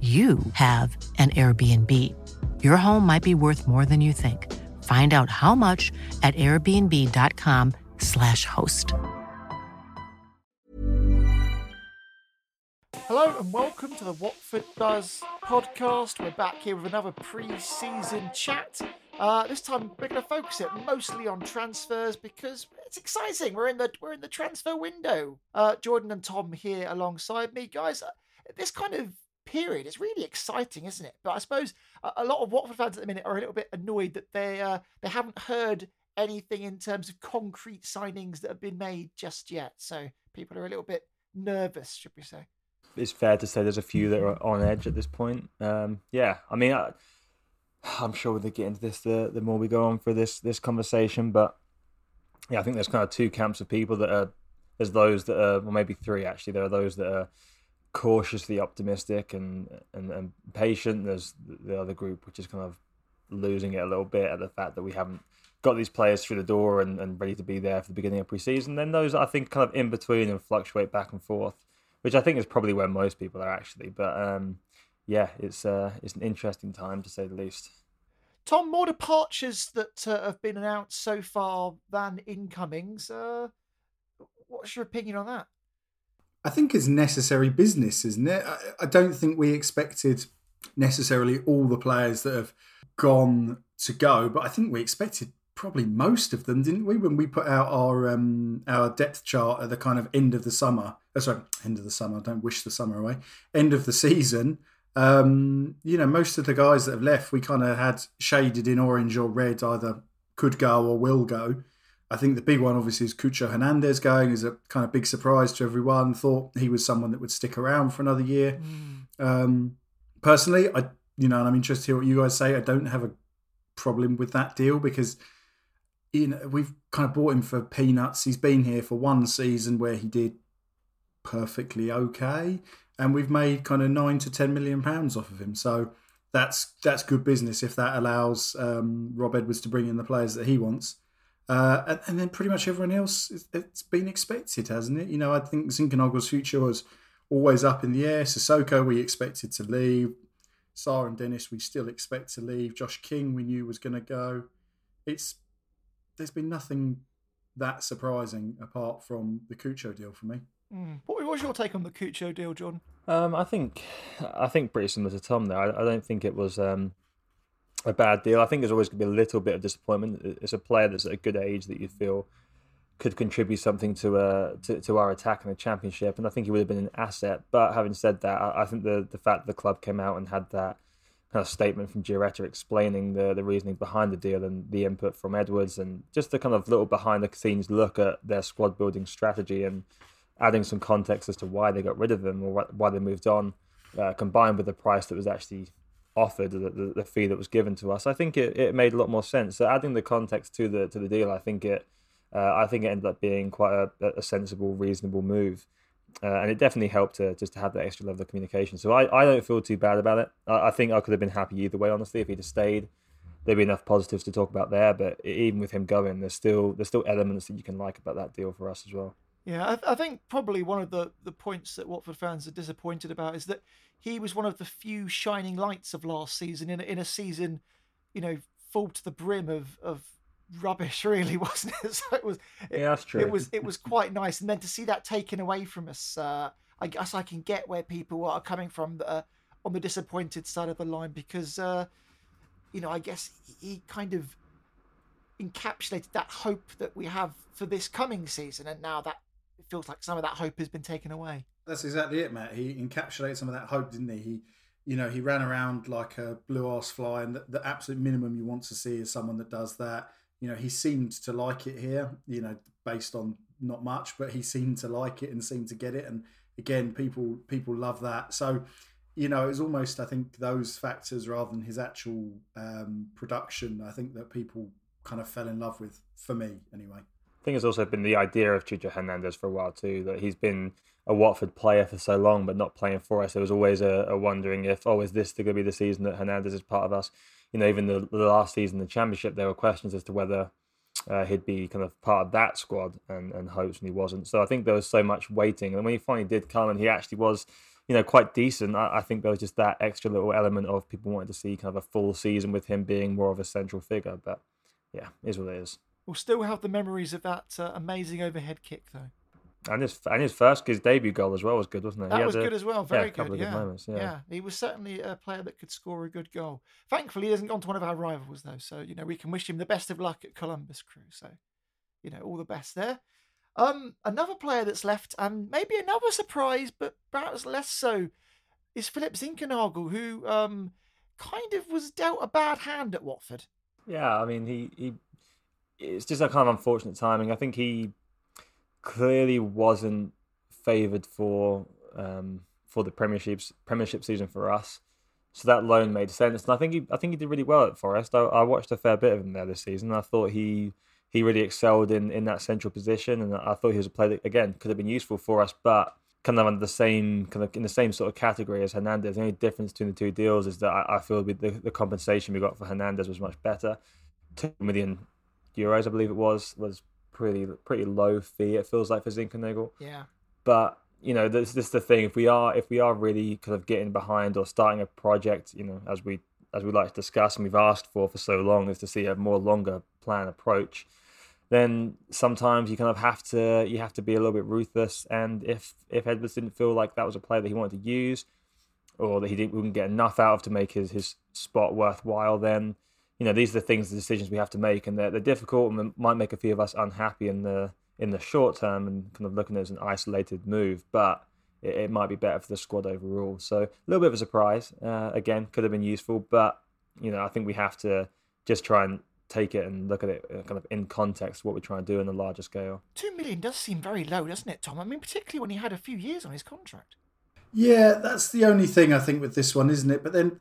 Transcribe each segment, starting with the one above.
you have an Airbnb. Your home might be worth more than you think. Find out how much at airbnb.com/slash host. Hello and welcome to the Watford Buzz podcast. We're back here with another pre-season chat. Uh, this time we're going to focus it mostly on transfers because it's exciting. We're in the we're in the transfer window. Uh, Jordan and Tom here alongside me, guys. Uh, this kind of period. It's really exciting, isn't it? But I suppose a, lot of Watford fans at the minute are a little bit annoyed that they uh, they haven't heard anything in terms of concrete signings that have been made just yet. So people are a little bit nervous, should we say? It's fair to say there's a few that are on edge at this point. Um, yeah, I mean, I, am sure we'll get into this the, the more we go on for this this conversation, but yeah, I think there's kind of two camps of people that are there's those that are, well, maybe three actually. There are those that are cautiously optimistic and, and, and patient. There's the other group which is kind of losing it a little bit at the fact that we haven't got these players through the door and, and ready to be there for the beginning of pre-season. Then those I think kind of in between and fluctuate back and forth, which I think is probably where most people are actually. But um, yeah, it's uh, it's an interesting time to say the least. Tom, more departures that uh, have been announced so far than incomings. Uh, what's your opinion on that? I think it's necessary business, isn't it? I, I don't think we expected necessarily all the players that have gone to go, but I think we expected probably most of them, didn't we? When we put out our um, our depth chart at the kind of end of the summer, oh, sorry, end of the summer. I don't wish the summer away. End of the season. Um, you know, most of the guys that have left, we kind of had shaded in orange or red, either could go or will go. I think the big one, obviously, is Cucho Hernandez going is a kind of big surprise to everyone. Thought he was someone that would stick around for another year. Mm. Um, personally, I you know, and I'm interested to hear what you guys say. I don't have a problem with that deal because you know we've kind of bought him for peanuts. He's been here for one season where he did perfectly okay, and we've made kind of nine to ten million pounds off of him. So that's that's good business if that allows um, Rob Edwards to bring in the players that he wants. Uh, and, and, then pretty much everyone else, it's been expected, hasn't it? You know, I think Zinckernagel's future was always up in the air. Sissoko, we expected to leave. Sarr and Dennis, we still expect to leave. Josh King, we knew was going to go. It's there's been nothing that surprising apart from the Cucho deal for me. Mm. What was your take on the Cucho deal, John? Um, I think I think pretty similar to Tom there. I, I don't think it was. Um, a bad deal. I think there's always going to be a little bit of disappointment. It's a player that's at a good age that you feel could contribute something to uh to, to our attack in the championship, and I think he would have been an asset. But having said that, I, I think the the fact that the club came out and had that kind of statement from Giaretta explaining the the reasoning behind the deal and the input from Edwards, and just the kind of little behind the scenes look at their squad building strategy and adding some context as to why they got rid of them or why they moved on, uh, combined with the price that was actually offered, the, the, the, fee that was given to us, I think it, it made a lot more sense. So adding the context to the to the deal, I think it uh, I think it ended up being quite a, a sensible, reasonable move. Uh, and it definitely helped to just to have that extra level of communication. So I, I don't feel too bad about it. I, I think I could have been happy either way, honestly, if he'd have stayed. There'd be enough positives to talk about there, but even with him going, there's still there's still elements that you can like about that deal for us as well. Yeah, I, I, think probably one of the, the points that Watford fans are disappointed about is that he was one of the few shining lights of last season in a, in a season, you know, full to the brim of, of rubbish, really, wasn't it? So it was. It, yeah, that's true. It was it was quite nice, and then to see that taken away from us, uh, I guess I can get where people are coming from that are, on the disappointed side of the line because, uh, you know, I guess he kind of encapsulated that hope that we have for this coming season, and now that feels like some of that hope has been taken away. That's exactly it, Matt. He encapsulated some of that hope, didn't he? He, you know, he ran around like a blue ass fly, and the, the absolute minimum you want to see is someone that does that. You know, he seemed to like it here. You know, based on not much, but he seemed to like it and seemed to get it. And again, people people love that. So, you know, it was almost I think those factors rather than his actual um, production. I think that people kind of fell in love with for me anyway. Think it's also been the idea of Cucho Hernandez for a while too, that he's been a Watford player for so long, but not playing for us. There was always a, a wondering if, oh, is this going to be the season that Hernandez is part of us? You know, even the, the last season, the Championship, there were questions as to whether uh, he'd be kind of part of that squad and, and hopes, and he wasn't. So I think there was so much waiting. And when he finally did come and he actually was, you know, quite decent, I, I think there was just that extra little element of people wanting to see kind of a full season with him being more of a central figure. But yeah, is what it is. We'll still have the memories of that uh, amazing overhead kick, though. And his and his first his debut goal as well was good, wasn't it? That was a, good as well. Very yeah, good. good yeah. moments, yeah. yeah, he was certainly a player that could score a good goal. Thankfully, he hasn't gone to one of our rivals though, so you know we can wish him the best of luck at Columbus Crew. So, you know, all the best there. Um, another player that's left, and maybe another surprise, but perhaps less so, is Philip Zinckernagel, who um, kind of was dealt a bad hand at Watford. Yeah, I mean, he, he it's just a kind of unfortunate timing. I think he clearly wasn't favoured for um, for the premierships Premiership season for us. So that loan made sense, and I think he I think he did really well at Forest. I, I watched a fair bit of him there this season. I thought he he really excelled in, in that central position, and I thought he was a player that again could have been useful for us, but kind of under the same kind of in the same sort of category as Hernandez. The only difference between the two deals is that I, I feel the, the compensation we got for Hernandez was much better. Two million euros, I believe it was, was pretty pretty low fee. It feels like for Zinckernagel. Yeah. But you know, this, this is the thing. If we are if we are really kind of getting behind or starting a project, you know, as we as we like to discuss and we've asked for for so long, is to see a more longer plan approach. Then sometimes you kind of have to you have to be a little bit ruthless. And if if Edwards didn't feel like that was a player that he wanted to use, or that he didn't, wouldn't get enough out of to make his his spot worthwhile, then you know these are the things, the decisions we have to make, and they're, they're difficult and might make a few of us unhappy in the in the short term and kind of looking at it as an isolated move, but it, it might be better for the squad overall. So a little bit of a surprise. Uh, again, could have been useful, but you know I think we have to just try and take it and look at it uh, kind of in context what we're trying to do in a larger scale. Two million does seem very low, doesn't it, Tom? I mean, particularly when he had a few years on his contract. Yeah, that's the only thing I think with this one, isn't it? But then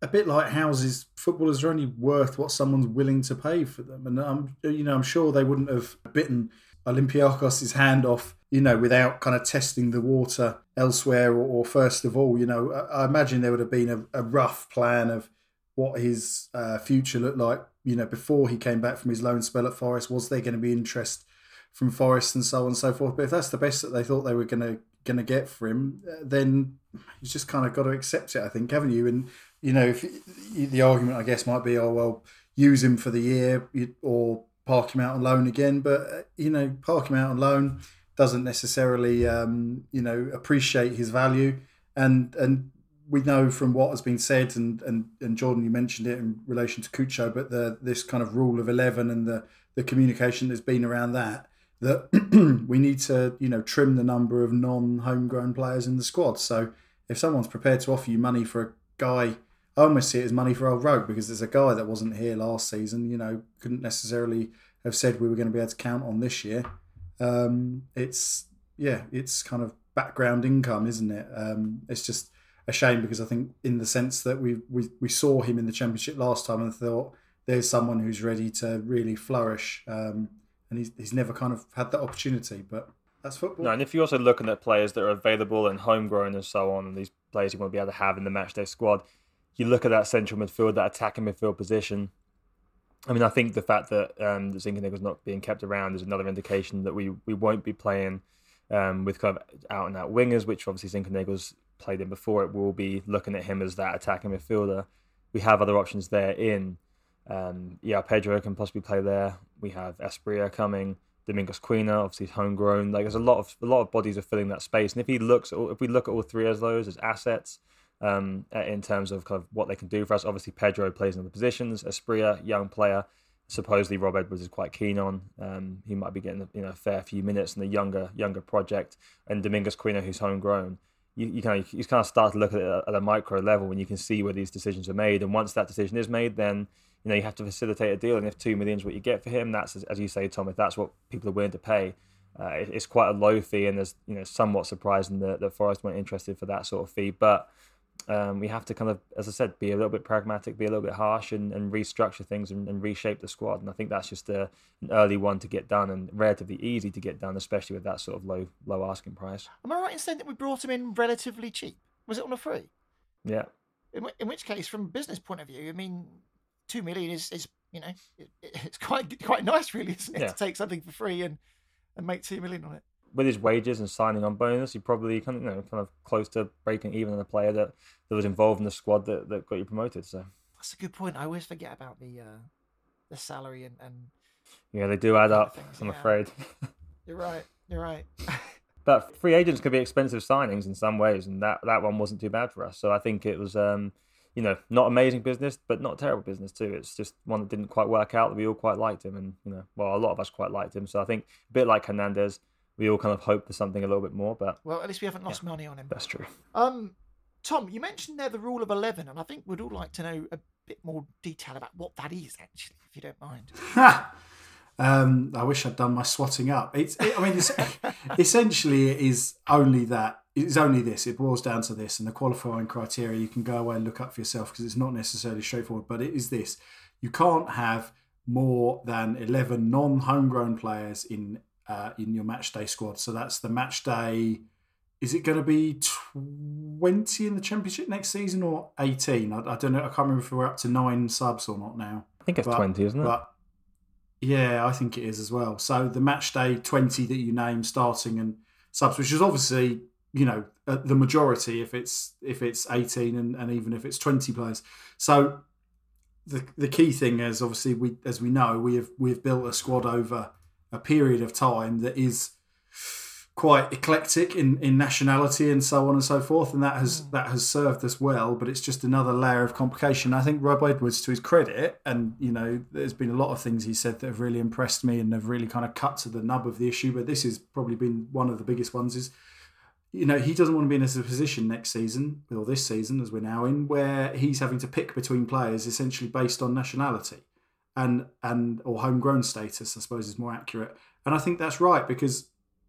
a bit like houses, footballers are only worth what someone's willing to pay for them. And I'm, you know, I'm sure they wouldn't have bitten Olympiakos' hand off, you know, without kind of testing the water elsewhere. Or, or first of all, you know, I, I, imagine there would have been a, a rough plan of what his uh, future looked like, you know, before he came back from his loan spell at Forest. Was there going to be interest from Forest and so on and so forth? But if that's the best that they thought they were going to going to get for him, uh, then you just kind of got to accept it, I think, haven't you? And you know, if the argument I guess might be, oh well, use him for the year or park him out on loan again. But uh, you know, park him out on loan doesn't necessarily, um, you know, appreciate his value. And and we know from what has been said, and and, and Jordan, you mentioned it in relation to Cucho, but the this kind of rule of eleven and the the communication that's been around that that we need to you know trim the number of non homegrown players in the squad. So if someone's prepared to offer you money for a guy I almost see it as money for old rogue because there's a guy that wasn't here last season. You know, couldn't necessarily have said we were going to be able to count on this year. Um, it's yeah, it's kind of background income, isn't it? Um, it's just a shame because I think in the sense that we we we saw him in the championship last time and thought there's someone who's ready to really flourish, um, and he's he's never kind of had that opportunity, but. That's football. No, and if you're also looking at players that are available and homegrown and so on, and these players you want to be able to have in the matchday squad, you look at that central midfield, that attacking midfield position. I mean, I think the fact that um, Zinckernagel not being kept around is another indication that we we won't be playing um, with kind of out and out wingers, which obviously Zinckernagel played in before. It will be looking at him as that attacking midfielder. We have other options there in. Um, yeah, Pedro can possibly play there. We have Asprilla coming. Domingos Quina, obviously homegrown. Like there's a lot of a lot of bodies are filling that space. And if he looks, if we look at all three of those as assets, um, in terms of kind of what they can do for us. Obviously, Pedro plays in the positions. Asprilla, young player, supposedly Rob Edwards is quite keen on. Um, he might be getting you know a fair few minutes in the younger younger project. And Domingos Quina, who's homegrown. You, you kind of you kind of start to look at it at a micro level when you can see where these decisions are made. And once that decision is made, then you know you have to facilitate a deal. And if two million is what you get for him, that's as you say, Tom. If that's what people are willing to pay, uh, it's quite a low fee. And there's you know somewhat surprising that, that Forest weren't interested for that sort of fee, but um, we have to kind of, as I said, be a little bit pragmatic, be a little bit harsh, and, and restructure things and, and reshape the squad. And I think that's just a, an early one to get done and relatively easy to get done, especially with that sort of low low asking price. Am I right in saying that we brought him in relatively cheap? Was it on a free? Yeah. In, in which case, from a business point of view, I mean, two million is, is you know, it, it's quite quite nice, really, isn't it, yeah. to take something for free and and make two million on it with his wages and signing on bonus, he probably kind of you know kind of close to breaking even on a player that, that was involved in the squad that, that got you promoted. So that's a good point. I always forget about the uh, the salary and, and yeah, they do add up. Things. I'm yeah. afraid. You're right. You're right. but free agents could be expensive signings in some ways, and that that one wasn't too bad for us. So I think it was. Um, you know, not amazing business, but not terrible business too. It's just one that didn't quite work out. We all quite liked him, and you know, well, a lot of us quite liked him. So I think a bit like Hernandez, we all kind of hope for something a little bit more. But well, at least we haven't lost yeah, money on him. That's true. Um, Tom, you mentioned there the rule of eleven, and I think we'd all like to know a bit more detail about what that is, actually, if you don't mind. um, I wish I'd done my swatting up. It's, it, I mean, it's, essentially, it is only that. It's only this. It boils down to this, and the qualifying criteria you can go away and look up for yourself because it's not necessarily straightforward. But it is this: you can't have more than eleven non-homegrown players in uh, in your match day squad. So that's the match day. Is it going to be 20 in the championship next season or 18? I, I, don't know. I can't remember if we're up to nine subs or not now. I think it's but, 20, isn't it? But yeah, I think it is as well. So the match day 20 that you name starting and subs, which is obviously you know uh, the majority if it's if it's 18 and, and even if it's 20 players. So the the key thing is obviously we as we know we have we've built a squad over a period of time that is quite eclectic in, in nationality and so on and so forth, and that has mm. that has served us well. But it's just another layer of complication. I think Rob Edwards, to his credit, and you know, there's been a lot of things he said that have really impressed me and have really kind of cut to the nub of the issue. But this has probably been one of the biggest ones. Is you know he doesn't want to be in a position next season or this season as we're now in where he's having to pick between players essentially based on nationality and and or homegrown status, I suppose is more accurate. And I think that's right because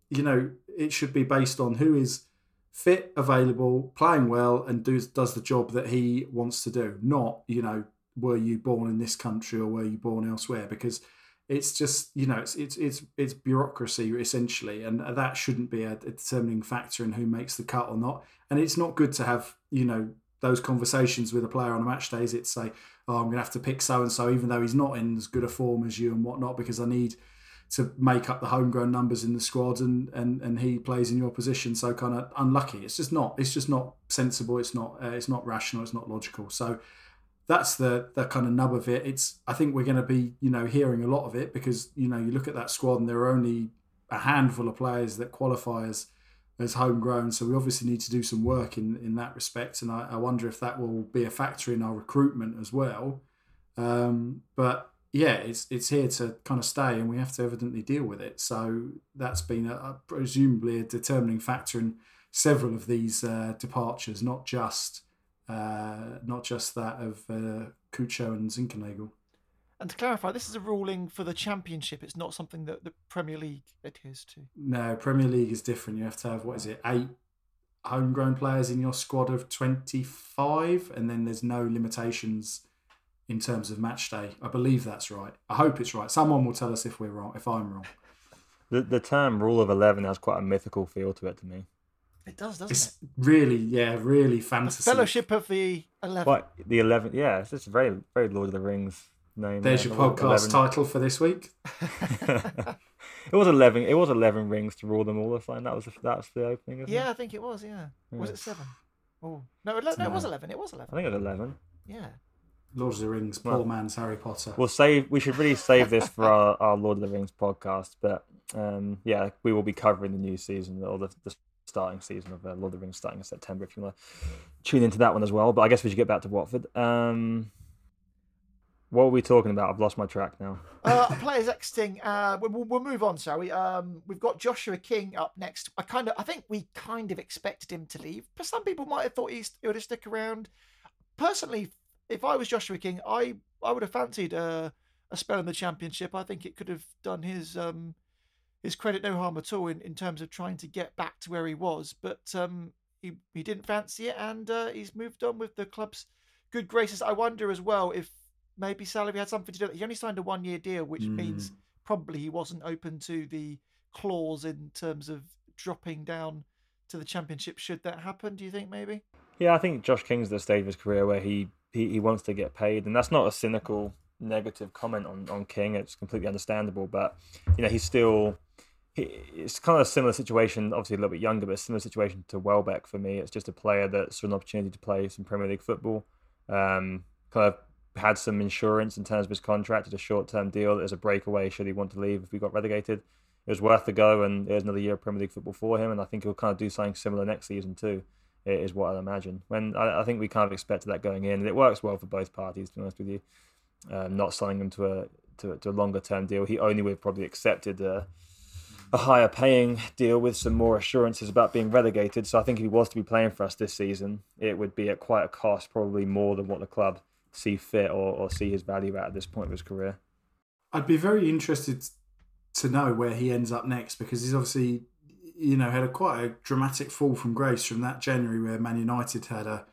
you know it should be based on who is fit, available, playing well, and does does the job that he wants to do. Not you know were you born in this country or were you born elsewhere because it's just you know it's it's it's, it's bureaucracy essentially and that shouldn't be a, a determining factor in who makes the cut or not and it's not good to have you know those conversations with a player on a match day is it say oh, I'm going to have to pick so and so, even though he's not in as good a form as you and whatnot, because I need to make up the homegrown numbers in the squad, and and and he plays in your position. So kind of unlucky. It's just not. It's just not sensible. It's not. Uh, it's not rational. It's not logical. So that's the the kind of nub of it. It's. I think we're going to be you know hearing a lot of it because you know you look at that squad and there are only a handful of players that qualify as as homegrown. So we obviously need to do some work in, in that respect. And I, I wonder if that will be a factor in our recruitment as well. Um, but yeah, it's it's here to kind of stay, and we have to evidently deal with it. So that's been a, a presumably a determining factor in several of these uh, departures, not just uh, not just that of uh, Cucho and Zinckernagel. And to clarify, this is a ruling for the championship. It's not something that the Premier League adheres to. No, Premier League is different. You have to have what is it, eight homegrown players in your squad of twenty-five, and then there's no limitations in terms of match day. I believe that's right. I hope it's right. Someone will tell us if we're wrong. If I'm wrong. The the term rule of eleven has quite a mythical feel to it to me. It does, doesn't it's it? Really, yeah, really fantasy. The fellowship of the eleven. What the eleven? Yeah, it's just very, very Lord of the Rings name. There's your podcast 11. title for this week. it was eleven. It was eleven rings to rule them all. I find that was that's the opening. yeah, it? I think it was. Yeah, yeah. was it seven? Oh no, no, it was eleven. It was eleven. I think it was eleven. Yeah. Lord of the Rings, poor well, Man's Harry Potter. We'll save. We should really save this for our, our Lord of the Rings podcast. But um, yeah, we will be covering the new season or the, the starting season of uh, Lord of the Rings starting in September. If you want to tune into that one as well, but I guess we should get back to Watford. Um, what are we talking about? I've lost my track now. uh, players exiting. Uh, we'll, we'll move on, shall we? Um, we've got Joshua King up next. I kind of, I think we kind of expected him to leave, but some people might have thought he's, he would have stick around. Personally, if I was Joshua King, I I would have fancied a, a spell in the championship. I think it could have done his um, his credit no harm at all in, in terms of trying to get back to where he was. But um, he he didn't fancy it, and uh, he's moved on with the club's good graces. I wonder as well if maybe salary had something to do. He only signed a one year deal, which mm. means probably he wasn't open to the clause in terms of dropping down to the championship should that happen. Do you think maybe? Yeah, I think Josh King's at the stage of his career where he, he, he wants to get paid, and that's not a cynical negative comment on, on King. It's completely understandable, but you know he's still he, it's kind of a similar situation. Obviously, a little bit younger, but a similar situation to Welbeck for me. It's just a player that's an opportunity to play some Premier League football. Um, kind of had some insurance in terms of his contract. It's a short term deal. As a breakaway should he want to leave if we got relegated. It was worth the go, and there's another year of Premier League football for him. And I think he'll kind of do something similar next season too. Is what I imagine. When I, I, think we kind of expected that going in, and it works well for both parties. To be honest with you, um, not signing him to a to, to a longer term deal. He only would have probably accepted a, a higher paying deal with some more assurances about being relegated. So I think if he was to be playing for us this season, it would be at quite a cost, probably more than what the club see fit or, or see his value at this point of his career. I'd be very interested to know where he ends up next because he's obviously, you know, had a quite a dramatic fall from grace from that January where Man United had a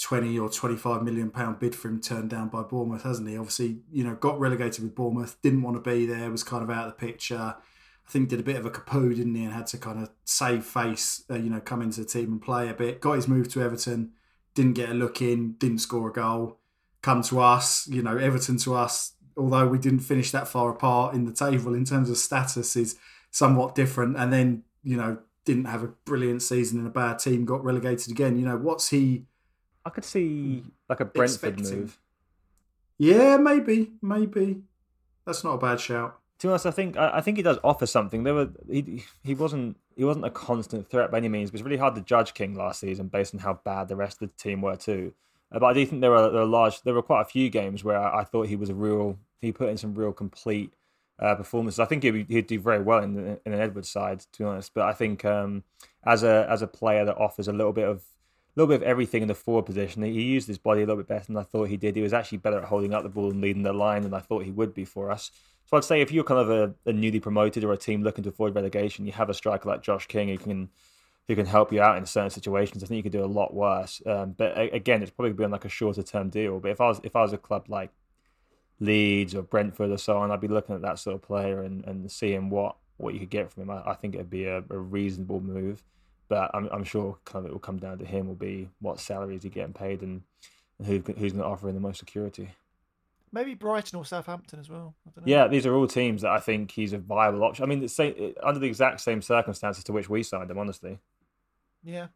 20 or 25 million pound bid for him turned down by Bournemouth, hasn't he? Obviously, you know, got relegated with Bournemouth, didn't want to be there, was kind of out of the picture. I think did a bit of a kapoo, didn't he, and had to kind of save face, uh, you know, come into the team and play a bit. Got his move to Everton, didn't get a look in, didn't score a goal come to us. You know, Everton to us, although we didn't finish that far apart in the table in terms of status, is somewhat different. And then, you know, didn't have a brilliant season in a bad team, got relegated again. You know, what's he? I could see like a Brentford expecting? move. Yeah, maybe, maybe. That's not a bad shout. To be honest, I think I think he does offer something. There were he he wasn't he wasn't a constant threat by any means. But it's really hard to judge King last season based on how bad the rest of the team were too. Uh, but I do think there were, there were large, there were quite a few games where I, I thought he was a real, he put in some real complete uh, performances. I think he'd, he'd, do very well in, the, in an Edwards side, to be honest. But I think um, as a as a player that offers a little bit of a little bit of everything in the forward position, he used his body a little bit better than I thought he did. He was actually better at holding up the ball and leading the line than I thought he would be for us. So I'd say if you're kind of a, a newly promoted or a team looking to avoid relegation, you have a striker like Josh King who can who can help you out in certain situations. I think you could do a lot worse. Um, but again, it's probably been like a shorter term deal. But if I was if I was a club like Leeds or Brentford or so on, I'd be looking at that sort of player and, and seeing what, what you could get from him. I, I think it'd be a, a, reasonable move. But I'm, I'm sure kind of it will come down to him. Will be what salary is he getting paid and, and who, who's going to offer him the most security. Maybe Brighton or Southampton as well. Yeah, these are all teams that I think he's a viable option. I mean, same, under the exact same circumstances to which we signed him, honestly. Yeah.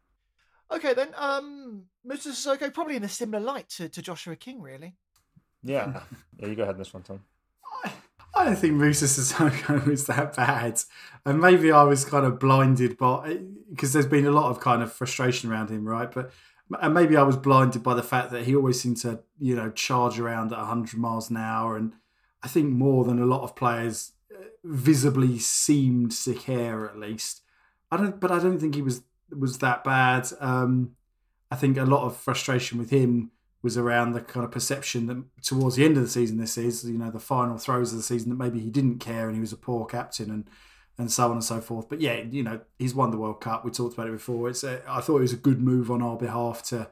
Okay then, um, Mr. Sissoko probably in a similar light to, to Joshua King, really. Yeah. yeah, you go ahead this one, Tom. I I don't think Moussa Sissoko is that bad, and maybe I was kind of blinded by because there's been a lot of kind of frustration around him, right? But and maybe I was blinded by the fact that he always seemed to, you know, charge around at 100 miles an hour, and I think more than a lot of players uh, visibly seemed sick air at least. I don't, but I don't think he was was that bad. Um, I think a lot of frustration with him was around the kind of perception that towards the end of the season, this is you know the final throws of the season that maybe he didn't care and he was a poor captain and and so on and so forth. But yeah, you know he's won the World Cup. We talked about it before. It's a, I thought it was a good move on our behalf to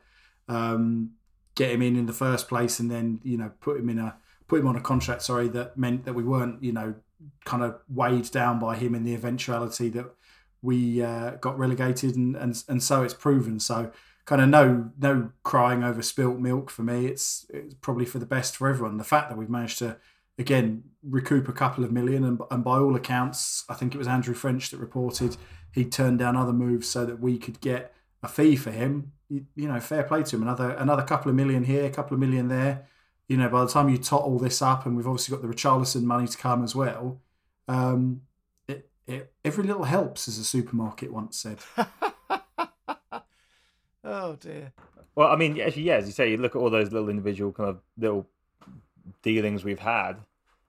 um, get him in in the first place and then you know put him in a put him on a contract. Sorry, that meant that we weren't you know kind of weighed down by him in the eventuality that we uh, got relegated, and, and and so it's proven. So kind of no no crying over spilt milk for me. It's it's probably for the best for everyone. The fact that we've managed to again recoup a couple of million, and, and by all accounts, I think it was Andrew French that reported he turned down other moves so that we could get a fee for him. You, you know, fair play to him. Another another couple of million here, a couple of million there. You know, by the time you tot all this up, and we've obviously got the Richarlison money to come as well. Um, it, every little helps, as a supermarket once said. Oh dear. Well, I mean, actually, yeah, as you say, you look at all those little individual kind of little dealings we've had.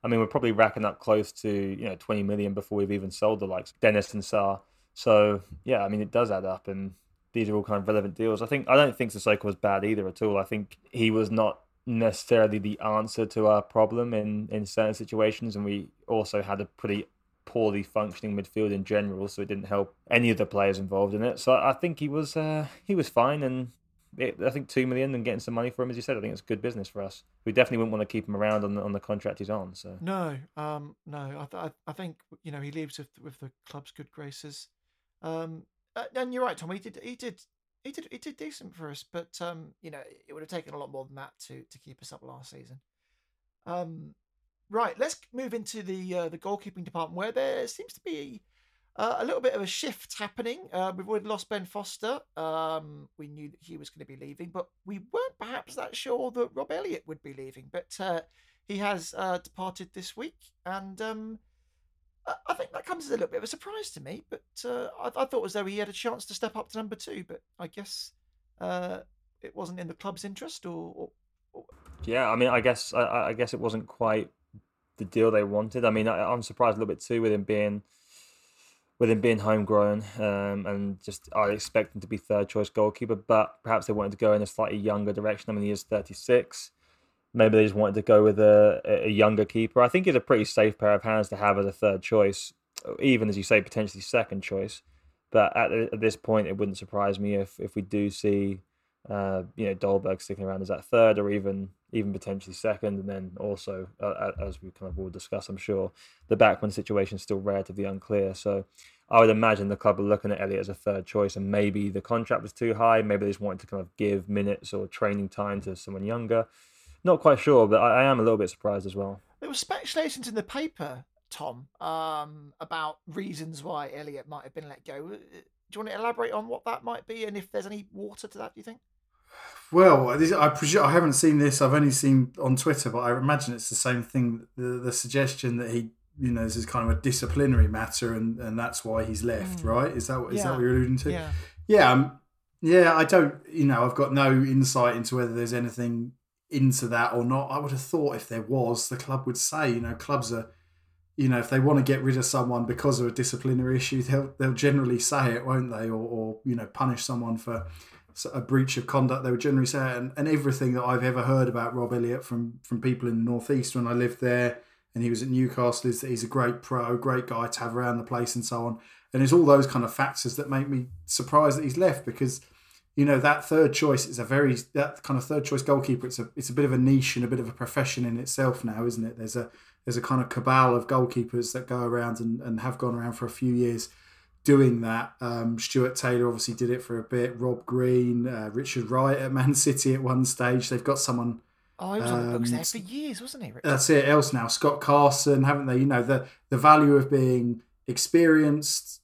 I mean, we're probably racking up close to you know 20 million before we've even sold the likes of Dennis and Sarr. So yeah, I mean, it does add up, and these are all kind of relevant deals. I think I don't think Sissoko was bad either at all. I think he was not necessarily the answer to our problem in in certain situations, and we also had a pretty poorly functioning midfield in general, so it didn't help any of the players involved in it. So I think he was uh, he was fine, and it, I think two million and getting some money for him, as you said, I think it's good business for us. We definitely wouldn't want to keep him around on the on the contract he's on. So no, um, no, I, th- I think you know he leaves with with the club's good graces. Um, and you're right, Tom. He did he did he did he did decent for us, but um, you know it would have taken a lot more than that to to keep us up last season. Um, right, let's move into the uh, the goalkeeping department where there seems to be uh, a little bit of a shift happening. Uh, we've already lost Ben Foster. Um, we knew that he was going to be leaving, but we weren't perhaps that sure that Rob Elliot would be leaving. But uh, he has uh, departed this week, and um, I think that comes as a little bit of a surprise to me. But uh, I, I, thought as though he had a chance to step up to number two, but I guess uh, it wasn't in the club's interest, or, or, yeah. I mean, I guess I, I guess it wasn't quite the deal they wanted. I mean, I, I'm surprised a little bit too with him being with him being homegrown um, and just I expect him to be third choice goalkeeper, but perhaps they wanted to go in a slightly younger direction. I mean, he is 36. Maybe they just wanted to go with a, a younger keeper. I think he's a pretty safe pair of hands to have as a third choice, even as you say, potentially second choice. But at, at this point, it wouldn't surprise me if, if we do see uh, you know Dolberg sticking around as that third or even even potentially second, and then also uh, as we kind of will discuss, I'm sure the Bachmann situation is still relatively unclear. So I would imagine the club are looking at Elliot as a third choice, and maybe the contract was too high. Maybe they just wanted to kind of give minutes or training time to someone younger. Not quite sure, but I, I am a little bit surprised as well. There were speculations in the paper, Tom, um, about reasons why Elliot might have been let go. Uh, do you want to elaborate on what that might be, and if there's any water to that? Do you think? Well, this, I presume I haven't seen this. I've only seen on Twitter, but I imagine it's the same thing. The, the suggestion that he, you know, this is kind of a disciplinary matter, and, and that's why he's left. Mm. Right? Is that is yeah. that what you're alluding to? Yeah. Yeah. Um, yeah. I don't. You know, I've got no insight into whether there's anything into that or not. I would have thought if there was, the club would say. You know, clubs are. You know, if they want to get rid of someone because of a disciplinary issue, they'll they'll generally say it, won't they? Or, or you know, punish someone for a breach of conduct. They would generally say, and, and everything that I've ever heard about Rob Elliot from from people in the northeast when I lived there, and he was at Newcastle, is that he's a great pro, great guy to have around the place, and so on. And it's all those kind of factors that make me surprised that he's left because, you know, that third choice is a very that kind of third choice goalkeeper. It's a it's a bit of a niche and a bit of a profession in itself now, isn't it? There's a there's a kind of cabal of goalkeepers that go around and, and have gone around for a few years doing that. Um, Stuart Taylor obviously did it for a bit. Rob Green, uh, Richard Wright at Man City at one stage. They've got someone. Oh, he was um, on the books um, there for years, wasn't he? Richard? That's it. Else now, Scott Carson, haven't they? You know the the value of being experienced,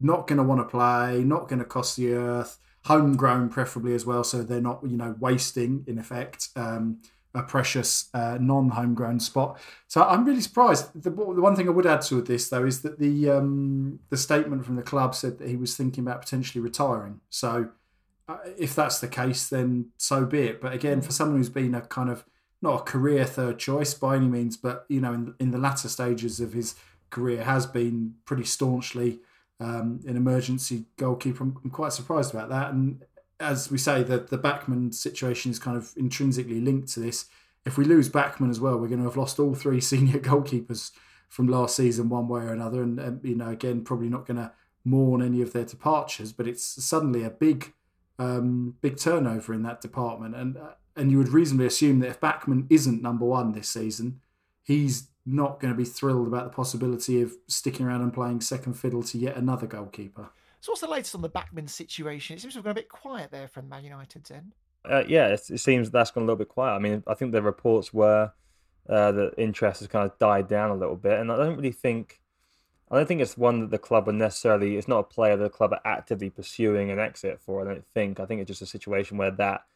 not going to want to play, not going to cost the earth, homegrown preferably as well, so they're not you know wasting in effect. Um, a precious uh, non-homegrown spot. So I'm really surprised. The, the, one thing I would add to this though is that the um, the statement from the club said that he was thinking about potentially retiring. So uh, if that's the case, then so be it. But again, for someone who's been a kind of not a career third choice by any means, but you know in in the latter stages of his career has been pretty staunchly um, an emergency goalkeeper. I'm, I'm quite surprised about that and as we say, the the Bachmann situation is kind of intrinsically linked to this. If we lose Bachmann as well, we're going to have lost all three senior goalkeepers from last season, one way or another. And, and you know, again, probably not going to mourn any of their departures, but it's suddenly a big, um, big turnover in that department. And uh, and you would reasonably assume that if Bachmann isn't number one this season, he's not going to be thrilled about the possibility of sticking around and playing second fiddle to yet another goalkeeper. So, what's the latest on the Bachmann situation? It seems have gone a bit quiet there from Man United's end. Uh, yeah, it, it, seems that's gone a little bit quiet. I mean, I think the reports were uh, that interest has kind of died down a little bit, and I don't really think. I don't think it's one that the club are necessarily. It's not a player that the club are actively pursuing an exit for. I don't think. I think it's just a situation where that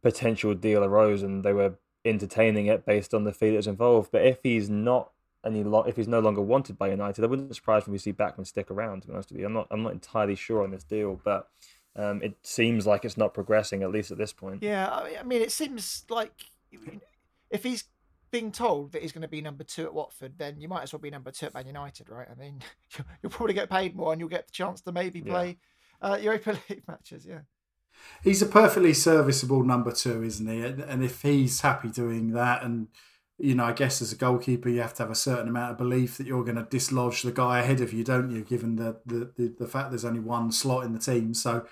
potential deal arose and they were entertaining it based on the fee that's involved. But if he's not any lo- if he's no longer wanted by United, I wouldn't surprise me if we see Bachmann stick around. To be honest with you, I'm not I'm not entirely sure on this deal, but um, it seems like it's not progressing at least at this point. Yeah, I mean, it seems like if he's being told that he's going to be number two at Watford, then you might as well be number two at Man United, right? I mean, you'll probably get paid more and you'll get the chance to maybe play yeah. uh, Europa League matches. Yeah. He's a perfectly serviceable number two, isn't he? And if he's happy doing that, and you know, I guess as a goalkeeper, you have to have a certain amount of belief that you're going to dislodge the guy ahead of you, don't you? Given the the, the, the fact there's only one slot in the team, so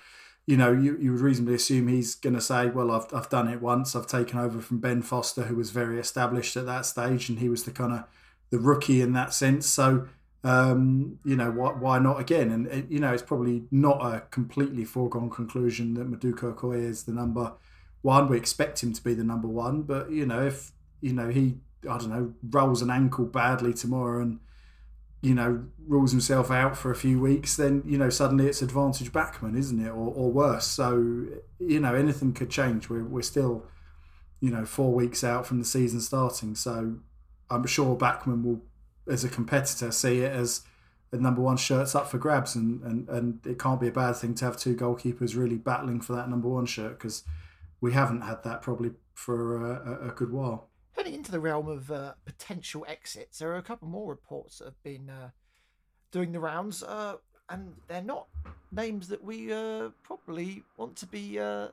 you know, you, you would reasonably assume he's going to say, well, I've, I've done it once. I've taken over from Ben Foster, who was very established at that stage, and he was the kind of the rookie in that sense. So, um, you know, why, why not again? And, it, you know, it's probably not a completely foregone conclusion that Maduka Okoye is the number one. We expect him to be the number one, but, you know, if, you know, he, I don't know, rolls an ankle badly tomorrow and you know, rules himself out for a few weeks, then, you know, suddenly it's advantage Bachmann, isn't it? Or, or worse. So, you know, anything could change. We're, we're still, you know, four weeks out from the season starting. So I'm sure Bachmann will, as a competitor, see it as the number one shirt's up for grabs. And, and, and it can't be a bad thing to have two goalkeepers really battling for that number one shirt because we haven't had that probably for a, a good while heading into the realm of uh, potential exits, there are a couple more reports that have been uh, doing the rounds, uh, and they're not names that we uh, probably want to be uh,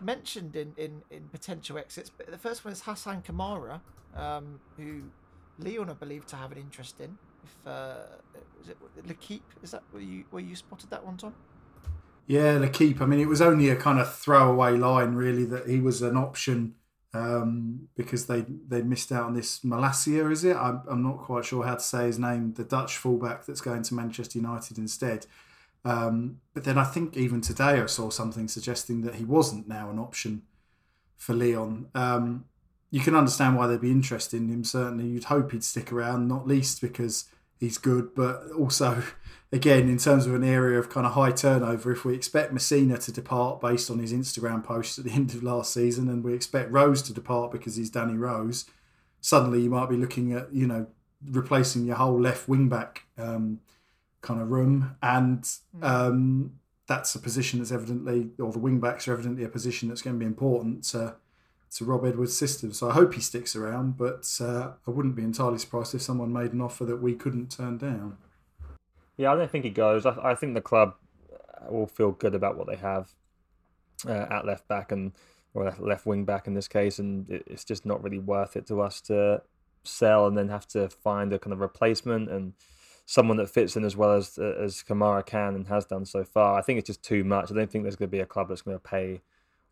mentioned in, in, in potential exits. But the first one is Hassan Kamara, um, who Lyon are believed to have an interest in. If uh, is it L'Equipe? Is that where you where you spotted that one, Tom? Yeah, L'Equipe. I mean, it was only a kind of throwaway line, really, that he was an option um, because they they missed out on this Malacia, is it? I'm, I'm not quite sure how to say his name. The Dutch fullback that's going to Manchester United instead. Um, but then I think even today I saw something suggesting that he wasn't now an option for Lyon. Um, you can understand why they'd be interested in him. Certainly, you'd hope he'd stick around, not least because he's good, but also again, in terms of an area of kind of high turnover, if we expect Masina to depart based on his Instagram post at the end of last season, and we expect Rose to depart because he's Danny Rose, suddenly you might be looking at you know replacing your whole left wing back um, kind of room, and hmm. um, that's a position that's evidently, or the wing backs are evidently a position that's going to be important to to Rob Edwards' system. So I hope he sticks around, but uh, I wouldn't be entirely surprised if someone made an offer that we couldn't turn down. Yeah, I don't think he goes. I, I think the club will feel good about what they have uh, at left back and or left wing back in this case, and it's just not really worth it to us to sell and then have to find a kind of replacement and someone that fits in as well as as Kamara can and has done so far. I think it's just too much. I don't think there's going to be a club that's going to pay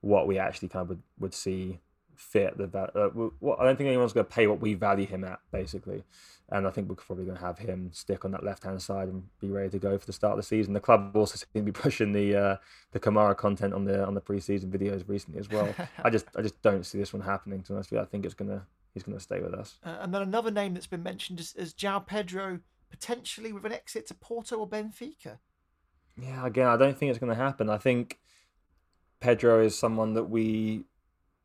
what we actually kind of would, would see fit. The uh, I don't think anyone's going to pay what we value him at, basically and I think we're probably going to have him stick on that left hand side and be ready to go for the start of the season. The club also seem to be pushing the uh, the Kamara content on the on the preseason videos recently as well. I just I just don't see this one happening. To honest with you, I think it's gonna he's gonna stay with us. Uh, and then another name that's been mentioned is, is João Pedro potentially with an exit to Porto or Benfica. Yeah, again, I don't think it's going to happen. I think Pedro is someone that we